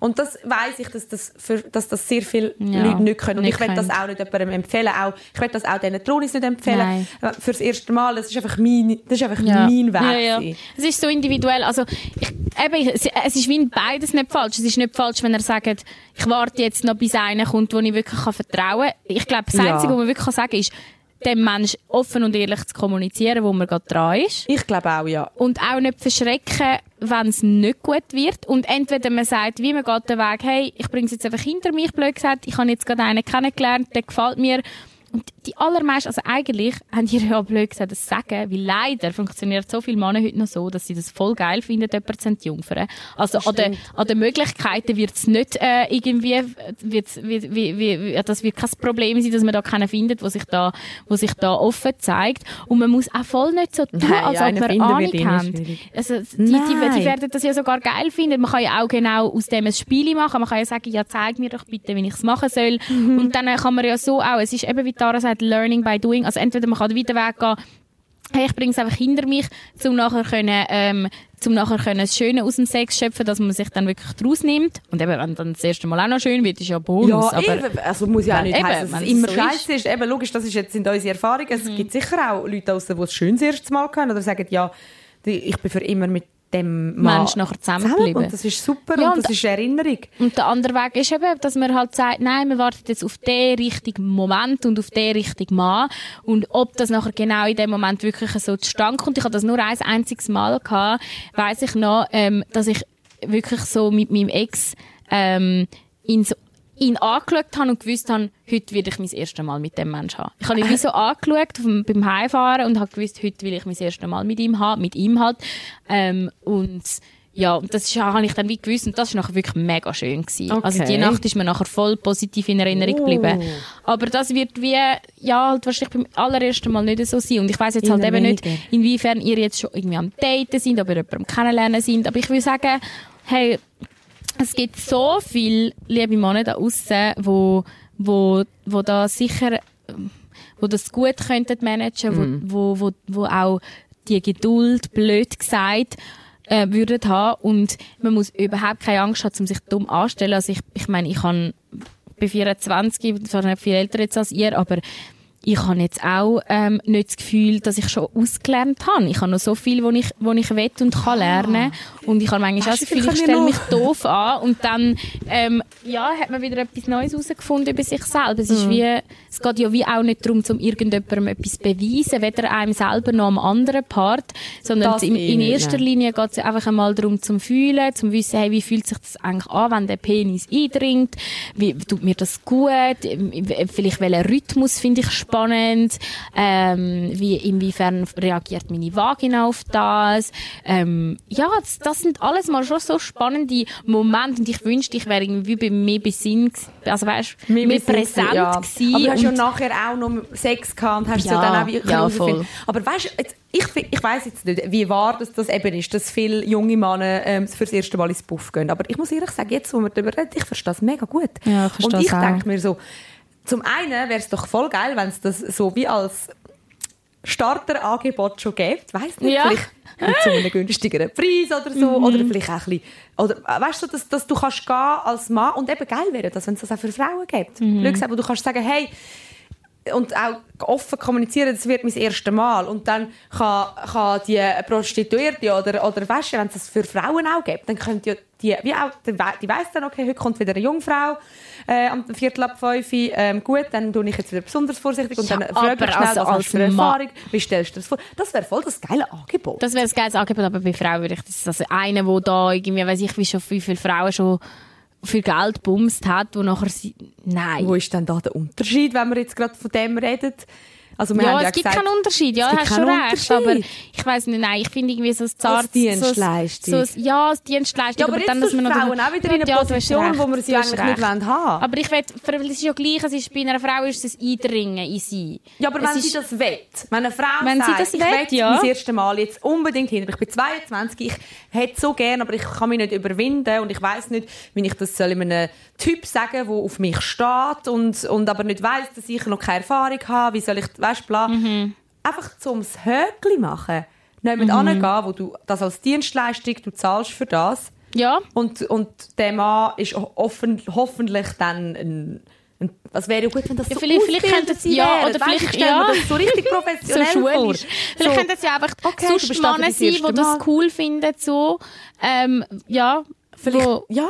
S4: Und das weiß ich, dass das, für, dass das sehr viele
S3: Mhm. Ja,
S4: Leute nicht können. Und
S3: nicht
S4: ich will das auch nicht jemandem empfehlen. Auch, ich will das auch diesen Tronis nicht empfehlen.
S3: Nein.
S4: Äh, Fürs erste Mal, das ist einfach mein, das ist einfach
S3: Ja.
S4: mein Weg.
S3: Ja. Es ist so individuell. Also, ich, eben, es, es ist wie beides nicht falsch. Es ist nicht falsch, wenn er sagt, ich warte jetzt noch, bis einer kommt, wo ich wirklich kann vertrauen kann. Ich glaube, das. Einzige, was man wirklich kann sagen kann, ist, dem Mensch offen und ehrlich zu kommunizieren, wo man gerade dran ist.
S4: Ich glaube auch, ja.
S3: Und auch nicht verschrecken, wenn es nicht gut wird. Und entweder man sagt, wie man geht den Weg, hey, ich bringe es jetzt einfach hinter mich, blöd gesagt, ich habe jetzt gerade einen kennengelernt, der gefällt mir. Und die allermeisten, also eigentlich haben die ja blöd gesagt, das sagen, weil leider funktioniert so viele Männer heute noch so, dass sie das voll geil finden, jemanden zu entjungfern. Also an den, an den Möglichkeiten wird es nicht äh, irgendwie, wird's, wie, wie, wie, das wird kein Problem sein, dass man da keinen findet, wo sich da, wo sich da offen zeigt. Und man muss auch voll nicht so tun,
S4: Nein,
S3: als ob
S4: einen
S3: man Ahnung
S4: wird schwierig.
S3: Also, die, die,
S4: Nein.
S3: die werden das ja sogar geil finden. Man kann ja auch genau aus dem ein Spiel machen. Man kann ja sagen, ja, zeig mir doch bitte, wie ich es machen soll.
S4: Mhm.
S3: Und dann äh, kann man ja so auch, es ist eben, wie Tara sagt, Learning by Doing. Also entweder man kann den weiten Weg gehen, hey, ich bringe es einfach hinter mich, um nachher können, ähm, zum nachher können das Schöne aus dem Sex schöpfen, dass man sich dann wirklich draus nimmt. Und eben, wenn dann das erste Mal auch noch schön wird, ist ja Bonus.
S4: Ja,
S3: aber
S4: eben. Also muss ja auch nicht
S3: Eben,
S4: dass es immer
S3: so
S4: scheiße ist. Eben, logisch, das ist jetzt in unsere Erfahrung. Es
S3: Mhm.
S4: gibt sicher auch Leute draussen, die es schön das erste Mal können oder sagen, ja, ich bin für immer mit dem Mann
S3: Mensch nachher zusammengeblieben.
S4: Und das ist super
S3: Ja,
S4: und
S3: und
S4: das ist Erinnerung.
S3: Und der andere Weg ist eben, dass man halt sagt, nein, man wartet jetzt auf den richtigen Moment und auf den richtigen Mann. Und ob das nachher genau in dem Moment wirklich so zustande kommt. Ich hatte das nur ein einziges Mal gehabt, weiss ich noch, ähm, dass ich wirklich so mit meinem Ex, ähm, ihn so ihn angeschaut habe und gewusst habe, heute will ich mein erstes Mal mit dem Menschen haben. Ich habe ihn wie so angeschaut dem, beim Heimfahren und habe gewusst, heute will ich mein erstes Mal mit ihm haben, mit ihm halt. Ähm, und ja, und das ist- habe ich dann wie gewusst und das ist nachher wirklich mega schön gewesen.
S4: Okay.
S3: Also die Nacht ist mir nachher voll positiv in Erinnerung geblieben. Aber das wird wie, ja, halt wahrscheinlich beim allerersten Mal nicht so sein. Und ich weiss jetzt halt
S4: Immer
S3: eben nicht, inwiefern ihr jetzt schon irgendwie am Daten sind, ob ihr jemanden kennenlernen sind. Aber ich will sagen, hey, es gibt so viele liebe Männer da aussen, wo, wo, wo da sicher, ähm, wo das gut könnten managen, wo, wo, wo, wo auch die Geduld, blöd gesagt, äh, würden haben. Und man muss überhaupt keine Angst haben, um sich dumm anzustellen. Also ich, ich meine, ich kann, bin 24, zwar nicht viel älter jetzt als ihr, aber ich habe jetzt auch ähm, nicht das Gefühl, dass ich schon ausgelernt habe. Ich habe noch so viel, wo ich, wo ich will und kann lernen. Und ich habe manchmal auch das Gefühl, ich stelle mich doof an und dann ähm, ja, hat man wieder etwas Neues herausgefunden über sich selber. Es,
S4: Mhm.
S3: ist wie, es geht ja wie auch nicht darum, um irgendjemandem etwas zu beweisen, weder einem selber noch am anderen Part, sondern in, in erster
S4: nein.
S3: Linie geht es einfach einmal darum, zum Fühlen, zum Wissen, hey, wie fühlt sich das eigentlich an, wenn der Penis eindringt, wie tut mir das gut, vielleicht welchen Rhythmus finde ich spannend, ähm, wie, inwiefern reagiert meine Vagina auf das, ähm, ja, das, das sind alles mal schon so spannende Momente und ich wünschte, ich wäre irgendwie bei mir Besinn, also weißt, mehr,
S4: sind-
S3: präsent
S4: ja.
S3: gewesen.
S4: Aber du hast ja nachher auch noch Sex gehabt und hast
S3: Ja,
S4: ja dann auch wirklich
S3: ja, voll.
S4: Aber weißt jetzt- ich, ich weiss jetzt nicht, wie wahr das, das eben ist, dass viele junge Männer ähm, fürs erste Mal ins Puff gehen. Aber ich muss ehrlich sagen, jetzt, wo wir darüber reden, ich verstehe das mega gut.
S3: Ja, ich
S4: und ich denke mir so, zum einen wäre es doch voll geil, wenn es das so wie als Starterangebot schon gibt. Weißt du,
S3: Ja.
S4: vielleicht mit so einem günstigeren Preis oder so.
S3: Mhm.
S4: Oder vielleicht auch ein bisschen, oder, äh, weißt du, dass, dass du kannst gehen
S3: Mhm.
S4: Mhm. als Mann und eben geil wäre das, wenn es das auch für Frauen gibt. Wo du kannst sagen, hey, weiss nicht, und auch offen kommunizieren, das wird mein erstes Mal. Und dann kann, kann die Prostituierte oder, oder Wäsche, wenn es das für Frauen auch gibt, dann könnte ja die, wie auch, die, die weiss dann, okay, heute kommt wieder eine Jungfrau äh, am Viertel ab fünf, ähm, gut, dann tue ich jetzt wieder besonders vorsichtig und
S3: Ja,
S4: dann frage ich schnell,
S3: also
S4: was hast du
S3: als Ma-
S4: Erfahrung, wie stellst du das vor? Das wäre voll das geile Angebot.
S3: Das wäre ein geiles Angebot, aber bei Frauen würde ich das, also einer, der da irgendwie, weiß ich, wie schon wie viele Frauen schon für Geld bumst hat, wo nachher sie, nein.
S4: Wo ist denn da der Unterschied, wenn wir jetzt gerade von dem reden? Also wir
S3: ja,
S4: haben
S3: es
S4: ja
S3: gibt
S4: gesagt,
S3: keinen Unterschied, ja,
S4: es
S3: hast schon recht, aber ich weiß nicht, nein, ich finde irgendwie so ein zartes...
S4: Dienstleistung.
S3: So, so, ja, als Dienstleistung,
S4: Ja, aber, jetzt
S3: dann, dass man
S4: du
S3: noch...
S4: Frauen auch wieder in eine
S3: Ja,
S4: Position,
S3: recht,
S4: wo wir sie eigentlich nicht
S3: recht.
S4: wollen haben.
S3: Aber ich will, es ist ja gleich, es ist, bei einer Frau ist es ein Eindringen in sie.
S4: Ja, aber
S3: es
S4: wenn
S3: ist,
S4: sie das will, wenn eine Frau
S3: Wenn sie
S4: sagt,
S3: das
S4: ich
S3: will,
S4: will
S3: ja.
S4: das erste Mal jetzt unbedingt hin, ich bin 22, ich hätte so gern, aber ich kann mich nicht überwinden und ich weiß nicht, wie ich das soll in einem Typ sagen, der auf mich steht und, und aber nicht weiß, dass ich noch keine Erfahrung habe, wie soll ich, weißt, bla.
S3: Mhm.
S4: Einfach so ums Höckli machen. Nicht mit mhm. wo du das als Dienstleistung, du zahlst für das.
S3: ja,
S4: Und, und der Mann ist offen, hoffentlich dann ein, was wäre ja gut, wenn das
S3: Ja,
S4: so
S3: vielleicht- vielleicht
S4: ausgebildet
S3: könnte es-
S4: sie
S3: ja,
S4: wären.
S3: oder vielleicht- ja.
S4: das so richtig
S3: so
S4: professionell vor.
S3: schulisch. Vielleicht können sie einfach
S4: okay,
S3: sonst Männer
S4: das
S3: sein, die das cool finden, so. Ähm, ja,
S4: Vielleicht,
S3: wo,
S4: ja.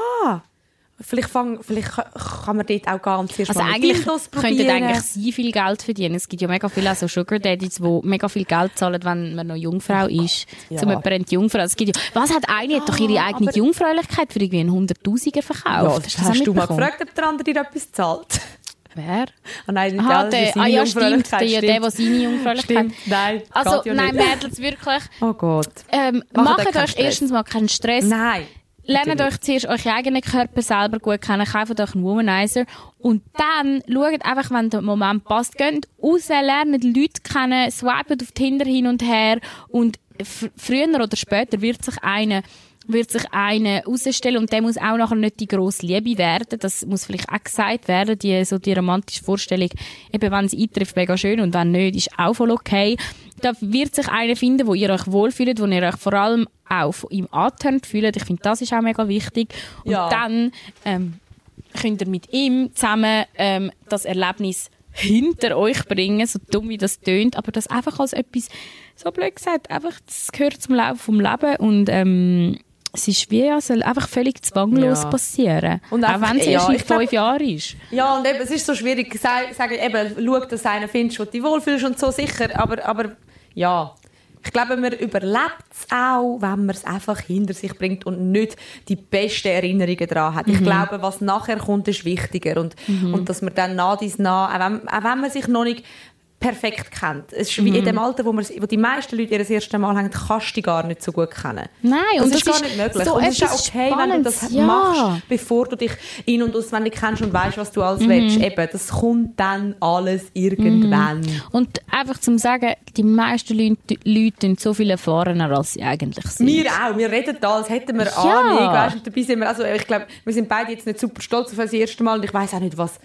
S4: Vielleicht, fang, vielleicht ka- kann man dort auch ganz erst
S3: also
S4: mal
S3: eigentlich
S4: Dildos
S3: könnten
S4: probieren.
S3: eigentlich sie viel Geld verdienen. Es gibt ja mega viele also Sugar Daddies, die mega viel Geld zahlen, wenn man noch Jungfrau ist.
S4: Ja.
S3: Zum jemanden die Jungfrau. Es gibt ja, was hat eine? hat doch ihre eigene
S4: aber-
S3: Jungfräulichkeit für irgendwie einen Hunderttausiger verkauft.
S4: ja,
S3: Hast du das
S4: hast du mal gefragt, ob der andere dir etwas zahlt?
S3: Wer?
S4: Ah, nein, nicht
S3: Aha, der,
S4: seine
S3: ah ja, stimmt, der,
S4: Jungfräulichkeit,
S3: der, der, der seine Jungfräulichkeit
S4: Stimmt, nein,
S3: Also,
S4: ja
S3: nein. Mädels, wirklich.
S4: Oh Gott.
S3: Ähm,
S4: Macht euch
S3: erstens mal keinen Stress.
S4: Nein.
S3: Lernt euch zuerst euren eigenen Körper selber gut kennen, kauft euch einen Womanizer und dann schaut einfach, wenn der Moment passt, geht raus, lernt Leute kennen, swipet auf Tinder hin und her und früher oder später wird sich eine wird sich eine herausstellen und der muss auch nachher nicht die grosse Liebe werden. Das muss vielleicht auch gesagt werden, die, so die romantische Vorstellung, eben wenn es eintrifft, mega schön und wenn nicht, ist auch voll okay. Da wird sich einer finden, wo ihr euch wohlfühlt, wo ihr euch vor allem auch von ihm angetönt fühlt. Ich finde, das ist auch mega wichtig. Und
S4: Ja.
S3: dann ähm, könnt ihr mit ihm zusammen ähm, das Erlebnis hinter euch bringen, so dumm wie das tönt, aber das einfach als etwas, so blöd gesagt, einfach, das gehört zum Laufen vom Leben und ähm, es ist wie, ja, soll einfach völlig zwanglos
S4: Ja.
S3: passieren.
S4: Und
S3: auch wenn es
S4: ja,
S3: erst in fünf Jahren ist.
S4: Ja, und eben, es ist so schwierig, sagen, eben, schau, dass du einen findest, wo du dich wohlfühlst und so, sicher, aber, aber ja, ich glaube, man überlebt es auch, wenn man es einfach hinter sich bringt und nicht die besten Erinnerungen daran hat. Ich glaube, was nachher kommt, ist wichtiger und, und dass man dann nah dies nah, auch wenn, auch wenn man sich noch nicht perfekt kennt. Es ist wie in dem Alter, wo, man, wo die meisten Leute ihr das erste Mal haben, kannst du die gar nicht so gut kennen.
S3: Nein,
S4: das
S3: und
S4: ist
S3: das
S4: gar
S3: ist
S4: nicht möglich.
S3: so
S4: und es ist auch okay, wenn du das
S3: ja.
S4: machst, bevor du dich in- und auswendig kennst und weißt, was du alles
S3: Mhm.
S4: willst. Eben, das kommt dann alles irgendwann.
S3: Und einfach zum sagen, die meisten Leute, Leute tun so viel erfahrener, als sie eigentlich sind.
S4: Wir auch. Wir reden da, als hätten wir
S3: Ja.
S4: Ahnung. Weißt, und dabei sind wir, also ich glaube, wir sind beide jetzt nicht super stolz auf das erste Mal und ich weiß auch nicht, was,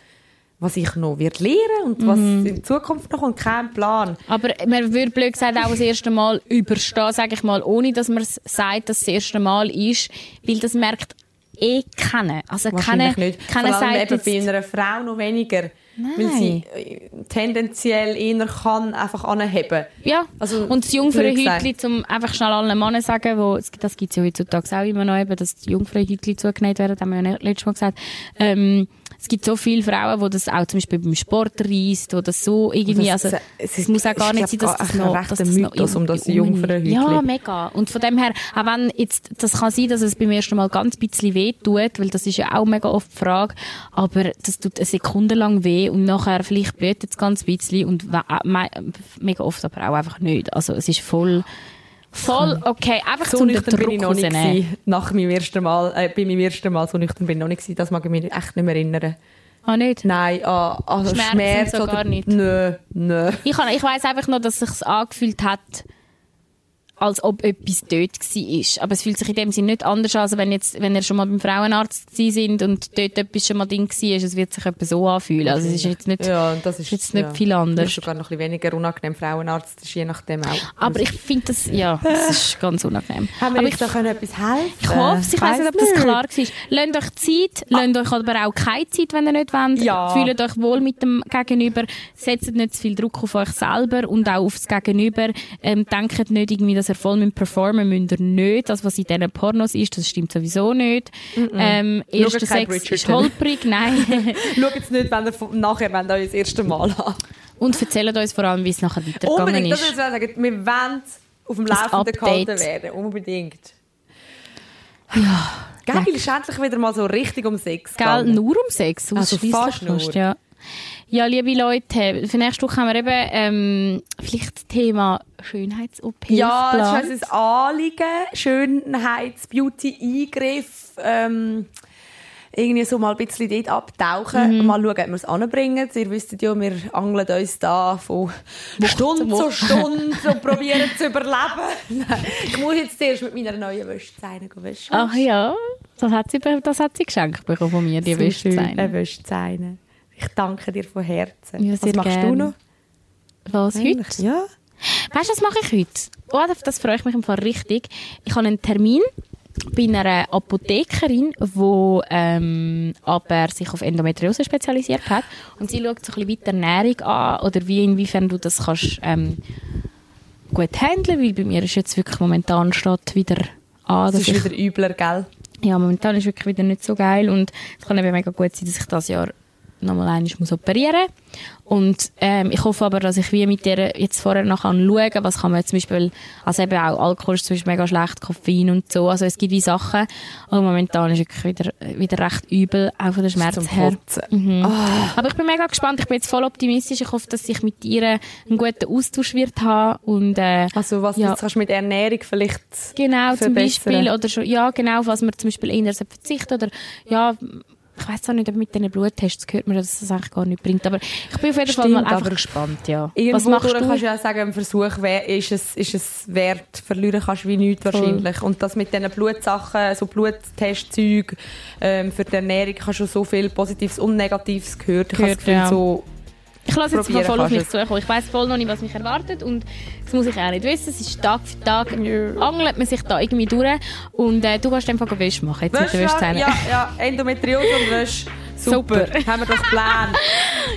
S4: was ich noch wird lernen und was
S3: Mhm.
S4: in Zukunft noch und kein Plan.
S3: Aber man würde blöd gesagt auch das erste Mal überstehen, sage ich mal, ohne dass man es sagt, dass es das erste Mal ist, weil das merkt eh kennen. Also
S4: Wahrscheinlich
S3: kennen,
S4: nicht.
S3: kennen
S4: Vor allem eben bei einer Frau noch weniger. Weil sie äh, tendenziell eher kann einfach anheben.
S3: ja.
S4: Also,
S3: und das Jungfrauenhütli, zum einfach schnell allen Männern sagen, wo, das gibt es ja heutzutage auch immer noch, eben, dass die Jungfrauenhütli zugenäht werden, haben wir ja letztes Mal gesagt. Ähm, es gibt so viele Frauen, die das auch zum Beispiel beim Sport reisst, wo das so irgendwie,
S4: Das-
S3: also,
S4: es
S3: es,
S4: ist-
S3: muss auch gar
S4: ich
S3: nicht sein, dass das noch, dass das noch
S4: Mythos um das Jungfrauenhütli.
S3: Ja, mega. Und von dem her, auch wenn jetzt, das kann sein, dass es beim ersten Mal ganz bisschen weh tut, weil das ist ja auch mega oft die Frage, aber das tut eine Sekunde lang weh und nachher vielleicht blutet es ganz bisschen und mega oft aber auch einfach nicht. Also es ist voll, voll okay. Einfach
S4: So
S3: zum
S4: nüchtern bin ich noch nicht gewesen. Nach meinem ersten Mal, äh, bei meinem ersten Mal so nüchtern bin ich noch nicht gewesen. Das mag ich mich echt nicht mehr erinnern.
S3: Ah, nicht?
S4: Nein, an, an
S3: Schmerzen
S4: Schmerz,
S3: so gar nicht.
S4: Nö, nö.
S3: Ich, kann- ich weiss einfach nur, dass es sich angefühlt hat, als ob etwas dort war. Aber es fühlt sich in dem Sinne nicht anders an, als wenn, jetzt, wenn ihr schon mal beim Frauenarzt sind und dort etwas schon mal Ding war. Es wird sich etwa so anfühlen. Also es ist jetzt nicht,
S4: Ja, und das ist,
S3: jetzt nicht
S4: ja.
S3: viel anders.
S4: ist sogar noch ein bisschen weniger unangenehm. Frauenarzt ist je nachdem auch.
S3: Aber ich finde das, ja, das ist ganz unangenehm.
S4: Haben wir
S3: Aber
S4: jetzt da können etwas helfen
S3: Ich hoffe, ich weiss nicht, ob das klar war. Lasst euch Zeit, lasst euch aber auch keine Zeit, wenn ihr nicht wollt.
S4: Ja.
S3: Fühlt euch wohl mit dem Gegenüber, setzt nicht zu viel Druck auf euch selber und auch aufs Gegenüber. Ähm, denkt nicht irgendwie, dass ihr voll mit performen müsst ihr nicht. Das, was in diesen Pornos ist, das stimmt sowieso nicht. Ähm, erster Sex ist holprig, nein.
S4: Schaut jetzt nicht, wenn ihr nachher wenn ihr das erste Mal habt.
S3: und erzählt uns vor allem, wie es nachher weitergegangen
S4: Unbedingt, das
S3: ist.
S4: will ich sagen. Wir wollen auf dem Laufenden gehalten werden. Unbedingt. Ja. Geil, ist endlich wieder mal so richtig um Sex
S3: Gell,
S4: gegangen.
S3: nur um Sex,
S4: Also fast nur.
S3: fast, ja. Ja, liebe Leute, für nächste Woche haben wir eben ähm, vielleicht das Thema Schönheits-OP.
S4: Ja, das ist unser Anliegen. Schönheits-, Beauty-Eingriff. Ähm, irgendwie so mal ein bisschen dort abtauchen. Mal schauen, ob wir es anbringen. Ihr wisst ja, wir angeln uns da von Stunde zu. Stunde und probieren zu überleben. Ich muss jetzt zuerst mit meiner neuen Wäschzeichen Wäsche
S3: Ach ja, das hat sie, das hat sie geschenkt bekommen von mir, die Wäschzeichen.
S4: Eine Wäschzeichen. Ich danke dir von Herzen.
S3: Ja,
S4: Was machst
S3: gern.
S4: du noch?
S3: Was, heute?
S4: Ja.
S3: Weißt du, was mache ich heute? Oh, das, freue ich mich im Fall richtig. Ich habe einen Termin bei einer Apothekerin, die ähm, aber sich auf Endometriose spezialisiert hat. Und sie schaut so ein bisschen weiter Ernährung an oder wie, inwiefern du das kannst ähm, gut handeln, weil bei mir ist jetzt wirklich momentan steht wieder an,
S4: Das
S3: dass
S4: ist
S3: ich
S4: wieder übler, gell?
S3: ja, momentan ist wirklich wieder nicht so geil und es kann eben mega gut sein, dass ich das Jahr nochmal einmal muss operieren und ähm, ich hoffe aber, dass ich wie mit der jetzt vorher noch kann schauen, was kann man jetzt zum Beispiel, also eben auch Alkohol ist zum Beispiel mega schlecht, Koffein und so, also es gibt wie Sachen, aber momentan ist wirklich wieder, wieder recht übel, auch von der Schmerz her. Mhm. Aber ich bin mega gespannt, ich bin jetzt voll optimistisch, ich hoffe, dass ich mit ihr einen guten Austausch wird haben und äh,
S4: Also was
S3: Ja.
S4: jetzt kannst du mit Ernährung vielleicht
S3: Genau, zum. Beispiel. Oder schon, ja, genau, auf was man zum Beispiel eher verzichten oder, ja, ich weiß auch nicht, ob mit diesen Bluttests gehört man, dass das eigentlich gar nicht bringt. Aber ich bin auf jeden Fall
S4: Stimmt,
S3: mal einfach gespannt, ja. Was machst du?
S4: kannst du ja sagen, ein Versuch ist es, ist es wert. Verlieren kannst du wie nichts wahrscheinlich. Und das mit diesen Blutsachen, so Bluttestzeug ähm, für die Ernährung, hast du schon so viel Positives und Negatives gehört. Ich habe das
S3: Gehört,
S4: Gefühl,
S3: ja.
S4: so,
S3: Ich lasse jetzt mal
S4: probieren
S3: voll auf mich zukommen. Ich weiss voll noch nicht, was mich erwartet und das muss ich auch nicht wissen. Es ist Tag für Tag, angelt man sich da irgendwie durch und äh, du kannst einfach Wäsche machen. Jetzt mit der
S4: Wäsche,
S3: Wäschzähne.
S4: ja, ja, Endometriose und Wäsche. Super.
S3: Super.
S4: Haben wir doch Plan.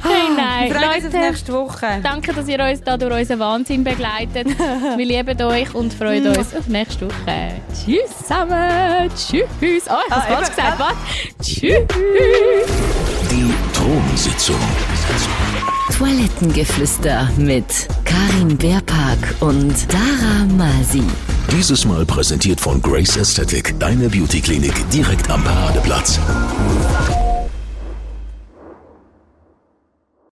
S3: Hey, nein,
S4: Wir freuen uns auf nächste Woche.
S3: Danke, dass ihr uns da durch unseren Wahnsinn begleitet. Wir lieben euch und freuen uns auf nächste Woche. Tschüss zusammen. Tschüss. Oh, ich habe
S4: Ah,
S3: falsch gesagt. Was? Tschüss.
S1: Die Thronsitzung.
S2: Toilettengeflüster mit Karin Beerpark und Dara Masi.
S1: Dieses Mal präsentiert von Grace Aesthetic, deine Beauty-Klinik direkt am Paradeplatz.